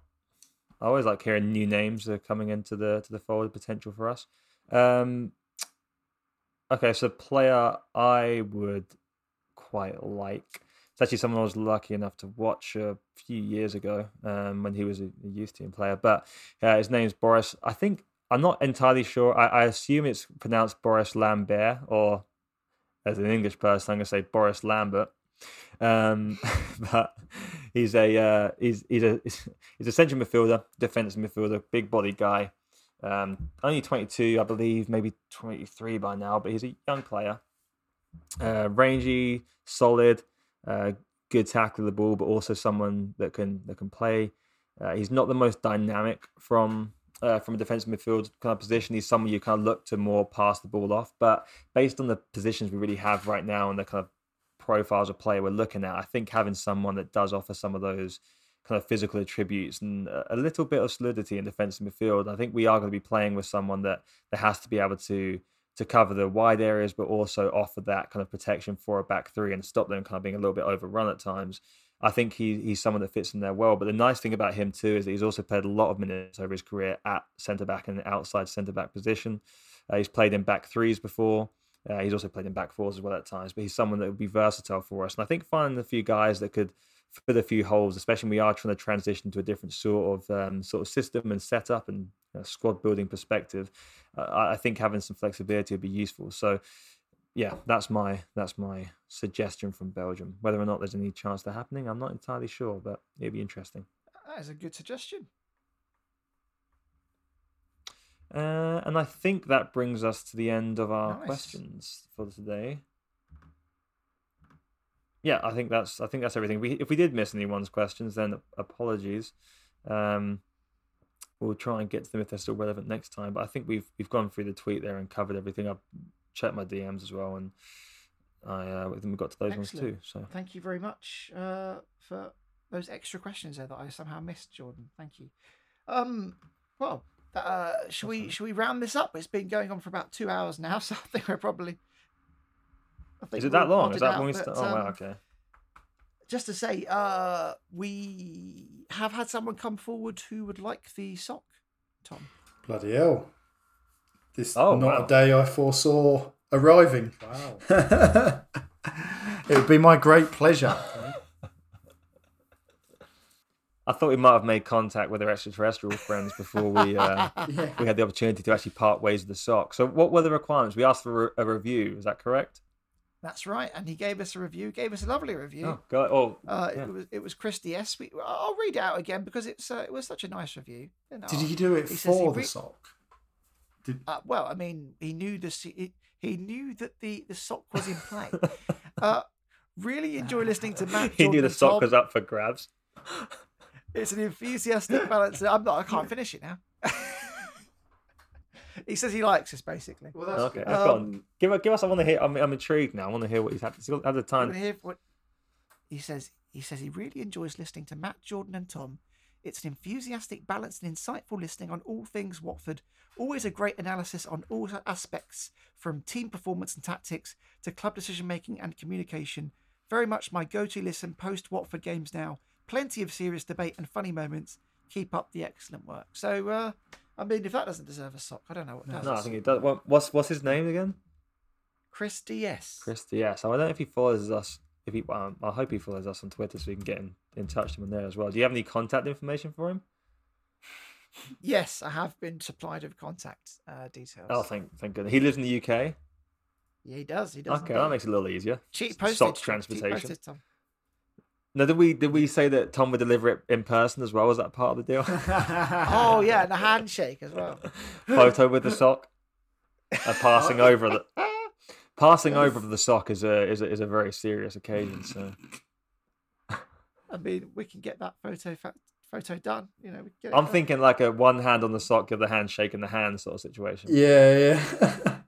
I always like hearing new names that are coming into the to the forward potential for us. Um, okay, so player I would quite like. It's actually someone I was lucky enough to watch a few years ago um, when he was a, youth team player. But uh, his name's Boris. I think I'm not entirely sure. I, I assume it's pronounced Boris Lambert, or as an English person, I'm going to say Boris Lambert. Um, but he's a uh, he's he's a he's a central midfielder, defensive midfielder, big body guy. Um, only 22, I believe, maybe 23 by now, but he's a young player. Uh, rangy, solid, uh, good tackle of the ball, but also someone that can that can play. Uh, he's not the most dynamic from uh, from a defensive midfield kind of position. He's someone you kind of look to more pass the ball off. But based on the positions we really have right now and the kind of profiles of player we're looking at, I think having someone that does offer some of those kind of physical attributes and a little bit of solidity in defensive midfield, I think we are going to be playing with someone that that has to be able to to cover the wide areas, but also offer that kind of protection for a back three and stop them kind of being a little bit overrun at times. I think he, he's someone that fits in there well. But the nice thing about him too is that he's also played a lot of minutes over his career at centre back and outside centre back position. Uh, he's played in back threes before. Uh, he's also played in back fours as well at times. But he's someone that would be versatile for us. And I think finding a few guys that could fill a few holes, especially when we are trying to transition to a different sort of um, sort of system and setup and you know, squad building perspective. Uh, I I think having some flexibility would be useful. So yeah, that's my that's my suggestion from Belgium. Whether or not there's any chance of happening, I'm not entirely sure, but it'd be interesting. That is a good suggestion. Uh, and I think that brings us to the end of our Nice. questions for today. Yeah, I think that's I think that's everything. We, if we did miss anyone's questions, then apologies. Um, we'll try and get to them if they're still relevant next time. But I think we've we've gone through the tweet there and covered everything. I've checked my DMs as well, and I uh, I think we got to those ones too. So Thank you very much uh, for those extra questions there that I somehow missed, Jordan. Thank you. Um, well, uh, shall we shall we round this up? It's been going on for about two hours now, so I think we're probably. I think is it that long? Is that out, when we but, start? Oh wow, um, okay. Just to say, uh, we have had someone come forward who would like the sock, Tom. Bloody hell. This Oh, not wow. a day I foresaw arriving. Wow. it would be my great pleasure. I thought we might have made contact with our extraterrestrial friends before we uh, Yeah. we had the opportunity to actually part ways with the sock. So, what were the requirements? We asked for a review. Is that correct? That's right, and he gave us a review. Gave us a lovely review. Oh, go, oh Uh, yeah. It was it was Christy S. We, I'll read it out again because it's uh, it was such a nice review. You know, Did he do it he for re- the sock? Did, Uh, well, I mean, he knew the he, he knew that the the sock was in play. uh, really enjoy listening to Matt. he Jordan knew the sock Tom. was up for grabs. It's an enthusiastic balance. I'm not. I can't finish it now. he says he likes us basically. well, that's Okay, good. go on. Um, Give, give us. I want to hear. I'm, I'm intrigued now. I want to hear what he's had. He's had the time. hear what he says. He says he really enjoys listening to Matt, Jordan, and Tom. It's an enthusiastic, balanced, and insightful listening on all things Watford. Always a great analysis on all aspects, from team performance and tactics to club decision making and communication. Very much my go-to listen post Watford games now. Plenty of serious debate and funny moments. Keep up the excellent work. So, uh, I mean, if that doesn't deserve a sock, I don't know what does. No, I think it does. What, what's what's his name again? Chris DS. Christy. Yeah. So I don't know if he follows us. If he, um, I hope he follows us on Twitter so we can get in, in touch with him there as well. Do you have any contact information for him? Yes, I have been supplied with contact uh, details. Oh, thank thank goodness. He lives in the UK. Yeah, he does. He does. Okay, that makes it a little easier. cheap postage. Sock cheap transportation. postage, Tom. No, did we did we say that Tom would deliver it in person as well? Was that part of the deal? Oh yeah, and a handshake as well. Photo with the sock. And passing over the passing over the sock is a is a, is a very serious occasion. So I mean, we can get that photo fa- photo done. You know, we get I'm done. thinking like a one hand on the sock, give the other hand shaking the hand sort of situation. yeah, yeah.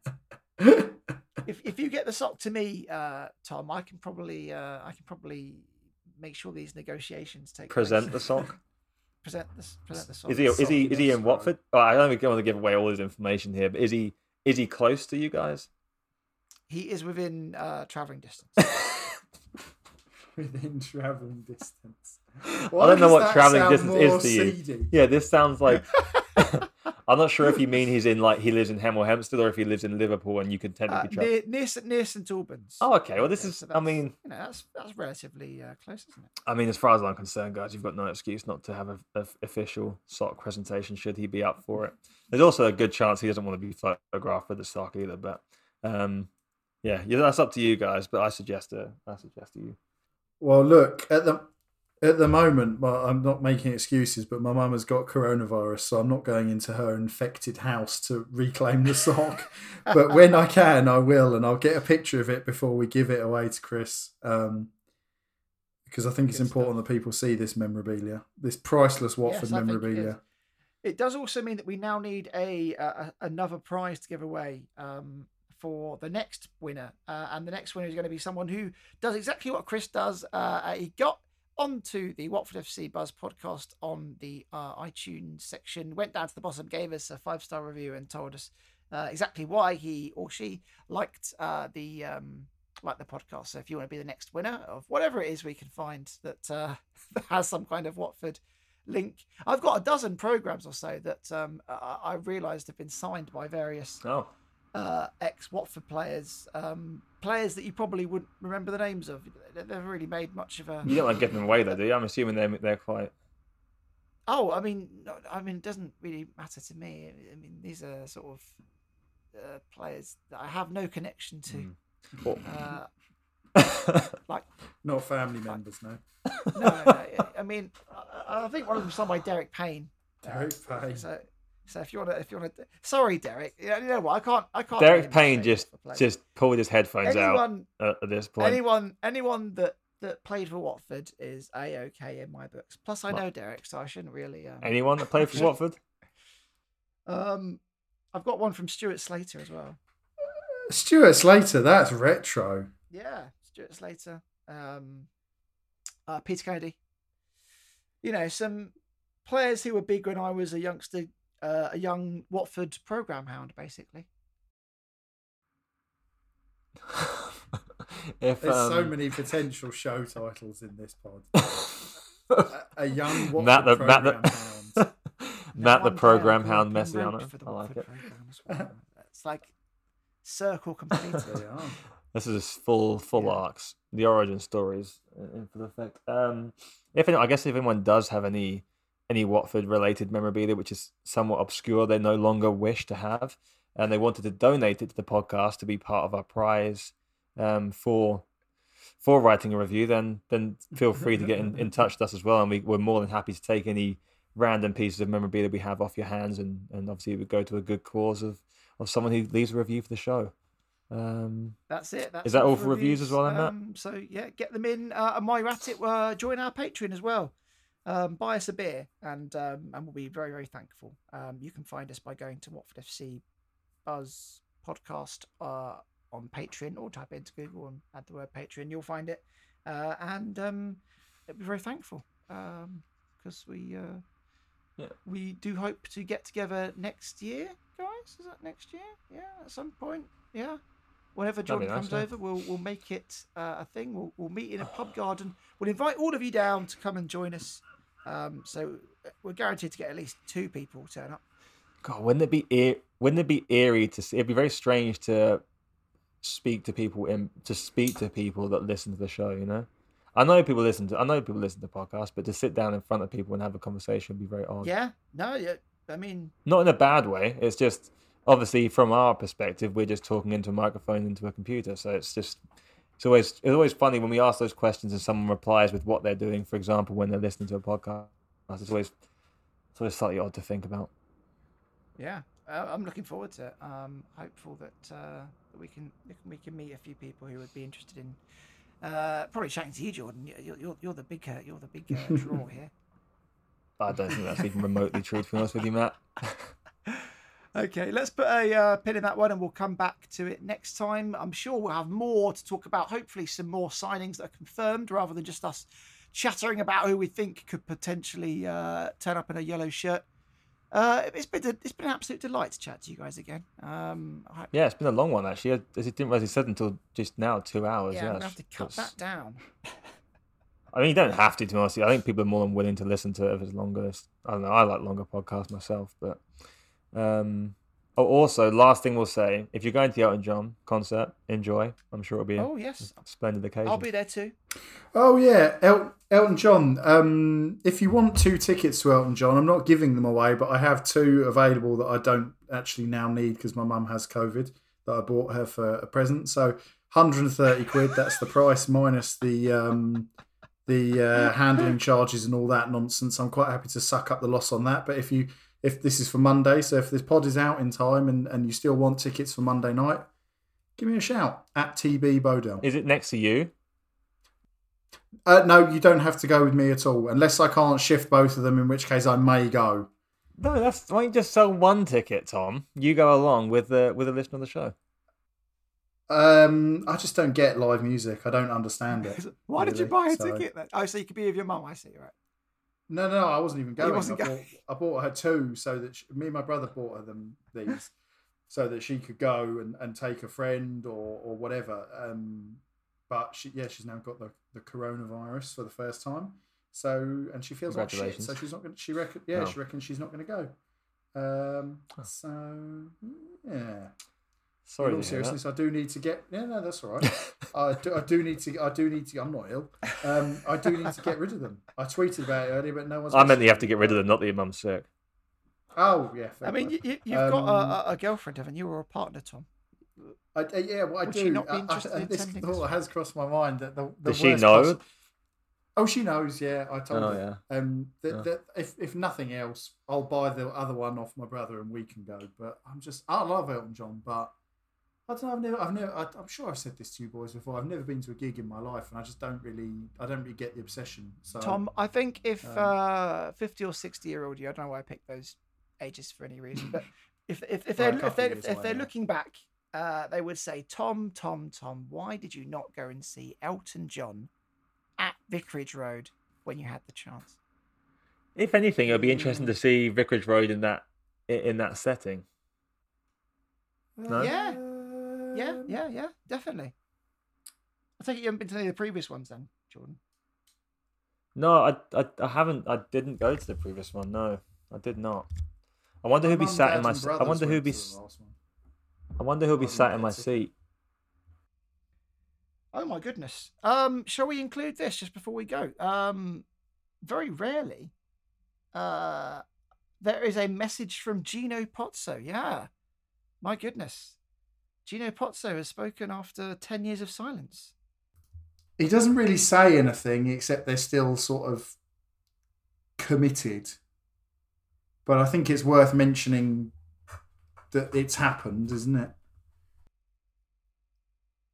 if if you get the sock to me, uh, Tom, I can probably uh, I can probably make sure these negotiations take Present the place. sock. present the present the sock. Is he is he is he in Watford? Oh, I don't want to give away all his information here, but is he is he close to you guys? He is within uh, traveling distance. Within travelling distance. I don't know what traveling distance is to you. Seedy? Yeah, this sounds like. I'm not sure if you mean he's in like he lives in Hemel Hempstead or if he lives in Liverpool and you can Uh, technically travel. near near St- near St Albans. Oh, okay. Well, this Yeah, is. so I mean, you know, that's that's relatively uh, close, isn't it? I mean, as far as I'm concerned, guys, you've got no excuse not to have a, a official sock presentation. Should he be up for it? There's also a good chance he doesn't want to be photographed with the sock either. But um, yeah, yeah, that's up to you guys. But I suggest uh, I suggest to you. Well, look at the at the moment. Well, I'm not making excuses, but my mum has got coronavirus, so I'm not going into her infected house to reclaim the sock. but when I can, I will, and I'll get a picture of it before we give it away to Chris. Um, because I think it's Good important that people see this memorabilia, this priceless Watford Yes, memorabilia. It does also mean that we now need a, a another prize to give away um, for the next winner, uh, and the next winner is going to be someone who does exactly what Chris does. Uh, he got onto the Watford FC Buzz podcast on the uh, iTunes section, went down to the bottom, gave us a five star review, and told us uh, exactly why he or she liked uh, the um, like the podcast. So if you want to be the next winner of whatever it is we can find that, uh, has some kind of Watford link, I've got a dozen programs or so that um, I, I realised have been signed by various Oh, uh, ex Watford players, um, players that you probably wouldn't remember the names of. They- They've really made much of a. you don't want to give them away though, do you? I'm assuming they're they're quite. Oh, I mean, I mean, it doesn't really matter to me. I mean, these are sort of uh, players that I have no connection to. Mm. Well, Uh, like Not family members, no. no, no, I mean, I, I think one of them signed by Derek Payne. Derek Payne. So, so if you want to, if you want to, sorry, Derek. You know, you know what? I can't, I can't. Derek Payne just just pulled his headphones out anyone, at, at this point. anyone, anyone that that played for Watford is a okay in my books. Plus, I Well- know Derek, so I shouldn't really. Um, Anyone that played for Watford? um, I've got one from Stuart Slater as well. Stuart Slater, that's retro. Yeah, Stuart Slater, um, uh, Peter Kennedy. You know, some players who were big when I was a youngster, uh, a young Watford program hound, basically. if There's so um, many potential show titles in this pod. a, a young Watford Matt the Matt program the hound. Matt the program hound up en route Mesiano. for the I like it. well. It's like circle completed. This is full full Yeah. arcs, the origin stories in full effect. Um, if I guess if anyone does have any any Watford related memorabilia which is somewhat obscure, they no longer wish to have, and they wanted to donate it to the podcast to be part of our prize um, for for writing a review, then then feel free to get in, in touch with us as well, and we, we're more than happy to take any random pieces of memorabilia we have off your hands, and, and obviously it would go to a good cause of, of someone who leaves a review for the show. Um, That's it. That's Is that all for reviews as well? Um, so yeah, get them in. Uh, and while you're at it, uh, join our Patreon as well. Um, buy us a beer, and um, and we'll be very very thankful. Um, you can find us by going to Watford FC Buzz Podcast uh, on Patreon, or type into Google and add the word Patreon. You'll find it, uh, and um, it'll be very thankful because we uh, Yeah. we do hope to get together next year, guys. Is that next year? Yeah, at some point. Yeah. Whenever Jordan nice, comes yeah. over, we'll we'll make it uh, a thing. We'll we'll meet in a pub garden. We'll invite all of you down to come and join us. Um, so uh, we're guaranteed to get at least two people turn up. God, wouldn't it be eer- wouldn't it be eerie to see? It'd be very strange to speak to people in to speak to people that listen to the show. You know, I know people listen to I know people listen to podcasts, but to sit down in front of people and have a conversation would be very odd. Yeah. No. Yeah. I mean, Not in a bad way. It's just obviously from our perspective, we're just talking into a microphone into a computer. So it's just it's always it's always funny when we ask those questions and someone replies with what they're doing. For example, when they're listening to a podcast, it's always it's always slightly odd to think about. yeah. Uh, I'm looking forward to it. Um, hopeful that, uh, that we can we can meet a few people who would be interested in uh, probably chatting to you, Jordan. You- You're, you're, you're the big uh, you're the big uh, draw here. I don't think that's even remotely true, to be honest with you, Matt. Okay, let's put a uh, pin in that one and we'll come back to it next time. I'm sure we'll have more to talk about. Hopefully, some more signings that are confirmed rather than just us chattering about who we think could potentially uh, turn up in a yellow shirt. Uh, it's been a, it's been an absolute delight to chat to you guys again. Um, I, Yeah, it's been a long one actually. I, I didn't realize he said until just now, two hours. yeah, Yeah, I'm have to cut it's- that down. I mean, you don't have to, to be honest. you. I think people are more than willing to listen to it if it's longer. I don't know. I like longer podcasts myself, but um. Oh, also, last thing we'll say: if you're going to the Elton John concert, enjoy. I'm sure it'll be Oh yes, splendid occasion. I'll be there too. Oh yeah, El- Elton John. Um, if you want two tickets to Elton John, I'm not giving them away, but I have two available that I don't actually now need because my mum has COVID that I bought her for a present. So 130 quid. That's the price minus the um, the uh, handling charges and all that nonsense. I'm quite happy to suck up the loss on that. But if you if this is for Monday, so if this pod is out in time and, and you still want tickets for Monday night, give me a shout at TB Bodell. Is it next to you? Uh, no, you don't have to go with me at all, unless I can't shift both of them, in which case I may go. No, that's why don't you just sell one ticket, Tom? You go along with the with a listener of the show. Um, I just don't get live music. I don't understand it. Why did you buy a so- ticket then? Oh, so you could be with your mum. I see. Right. No, no, I wasn't even going. wasn't I, going. Bought, I bought her two so that she, me and my brother bought her them these so that she could go and, and take a friend or or whatever. Um, but she, yeah, she's now got the, the coronavirus for the first time. So and she feels like shit. So she's not going. She reckon. Yeah, Oh. she reckons she's not going to go. Um, so yeah. Sorry in all to hear that. seriousness, I do need to get. Yeah, no, that's all right. I, do, I do need to. I do need to. I'm not ill. Um, I do need to get rid of them. I tweeted about it earlier, but no one's. I meant that you have to get rid of them, not that your mum's sick. Oh yeah. fair I mean, you, you, you've got Um, a, a- a girlfriend, haven't you, or a partner, Tom? I, uh, yeah, what I Would do. she not be I- I- in this thought this? has crossed my mind that the, the Does she know? possi- Oh, she knows. Yeah, I told Oh, her. Um, that, Oh. that if if nothing else, I'll buy the other one off my brother and we can go. But I'm just, I love Elton John, but I don't know. I've never, I've never. I, I'm sure I've said this to you boys before. I've never been to a gig in my life, and I just don't really, I don't really get the obsession. So Tom, I think if um, uh, fifty or sixty year old you, I don't know why I picked those ages for any reason, but if if, if they're if they're, years if away they're now. looking back, uh, they would say, Tom, Tom, Tom, why did you not go and see Elton John at Vicarage Road when you had the chance? If anything, it would be interesting to see Vicarage Road in that in that setting. No? Yeah, yeah, Um, yeah, yeah, definitely. I take it you haven't been to any of the previous ones then, Jordan. No, I, I, I haven't. I didn't go to the previous one. No, I did not. I wonder My who'd be sat dad, in my. and s- I brothers wonder who'd be. to s- the last one. I wonder who'd be sat in my seat. Oh my goodness. Um, shall we include this just before we go? Um, very rarely, uh, there is a message from Gino Pozzo. Yeah, my goodness, Gino Pozzo has spoken after ten years of silence. He doesn't really say anything except they're still sort of committed. But I think it's worth mentioning that it's happened, isn't it?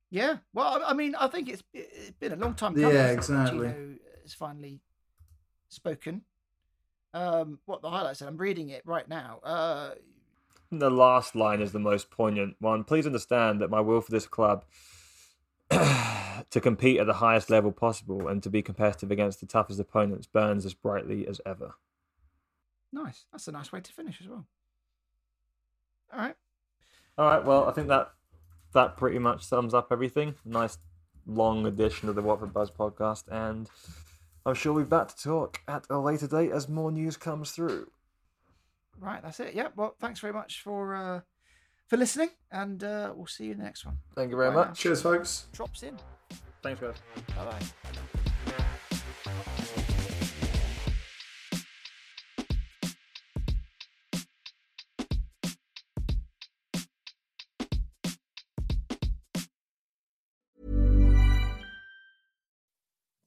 Yeah. Well, I mean, I think it's, it's been a long time. Yeah, coming since exactly. Gino has finally spoken. Um, what the highlights? I'm reading it right now. Uh, The last line is the most poignant one. Please understand that my will for this club to compete at the highest level possible and to be competitive against the toughest opponents burns as brightly as ever. nice. That's a nice way to finish as well. All right. All right, well, I think that that pretty much sums up everything. Nice long edition of the Watford Buzz podcast, and I'm sure we'll be back to talk at a later date as more news comes through. Right. That's it. Yeah. Well, thanks very much for uh, for listening, and uh, we'll see you in the next one. Thank you very Bye now. much. Cheers, folks. Drops in. Thanks, guys. Bye bye.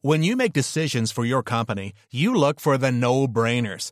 When you make decisions for your company, you look for the no brainers.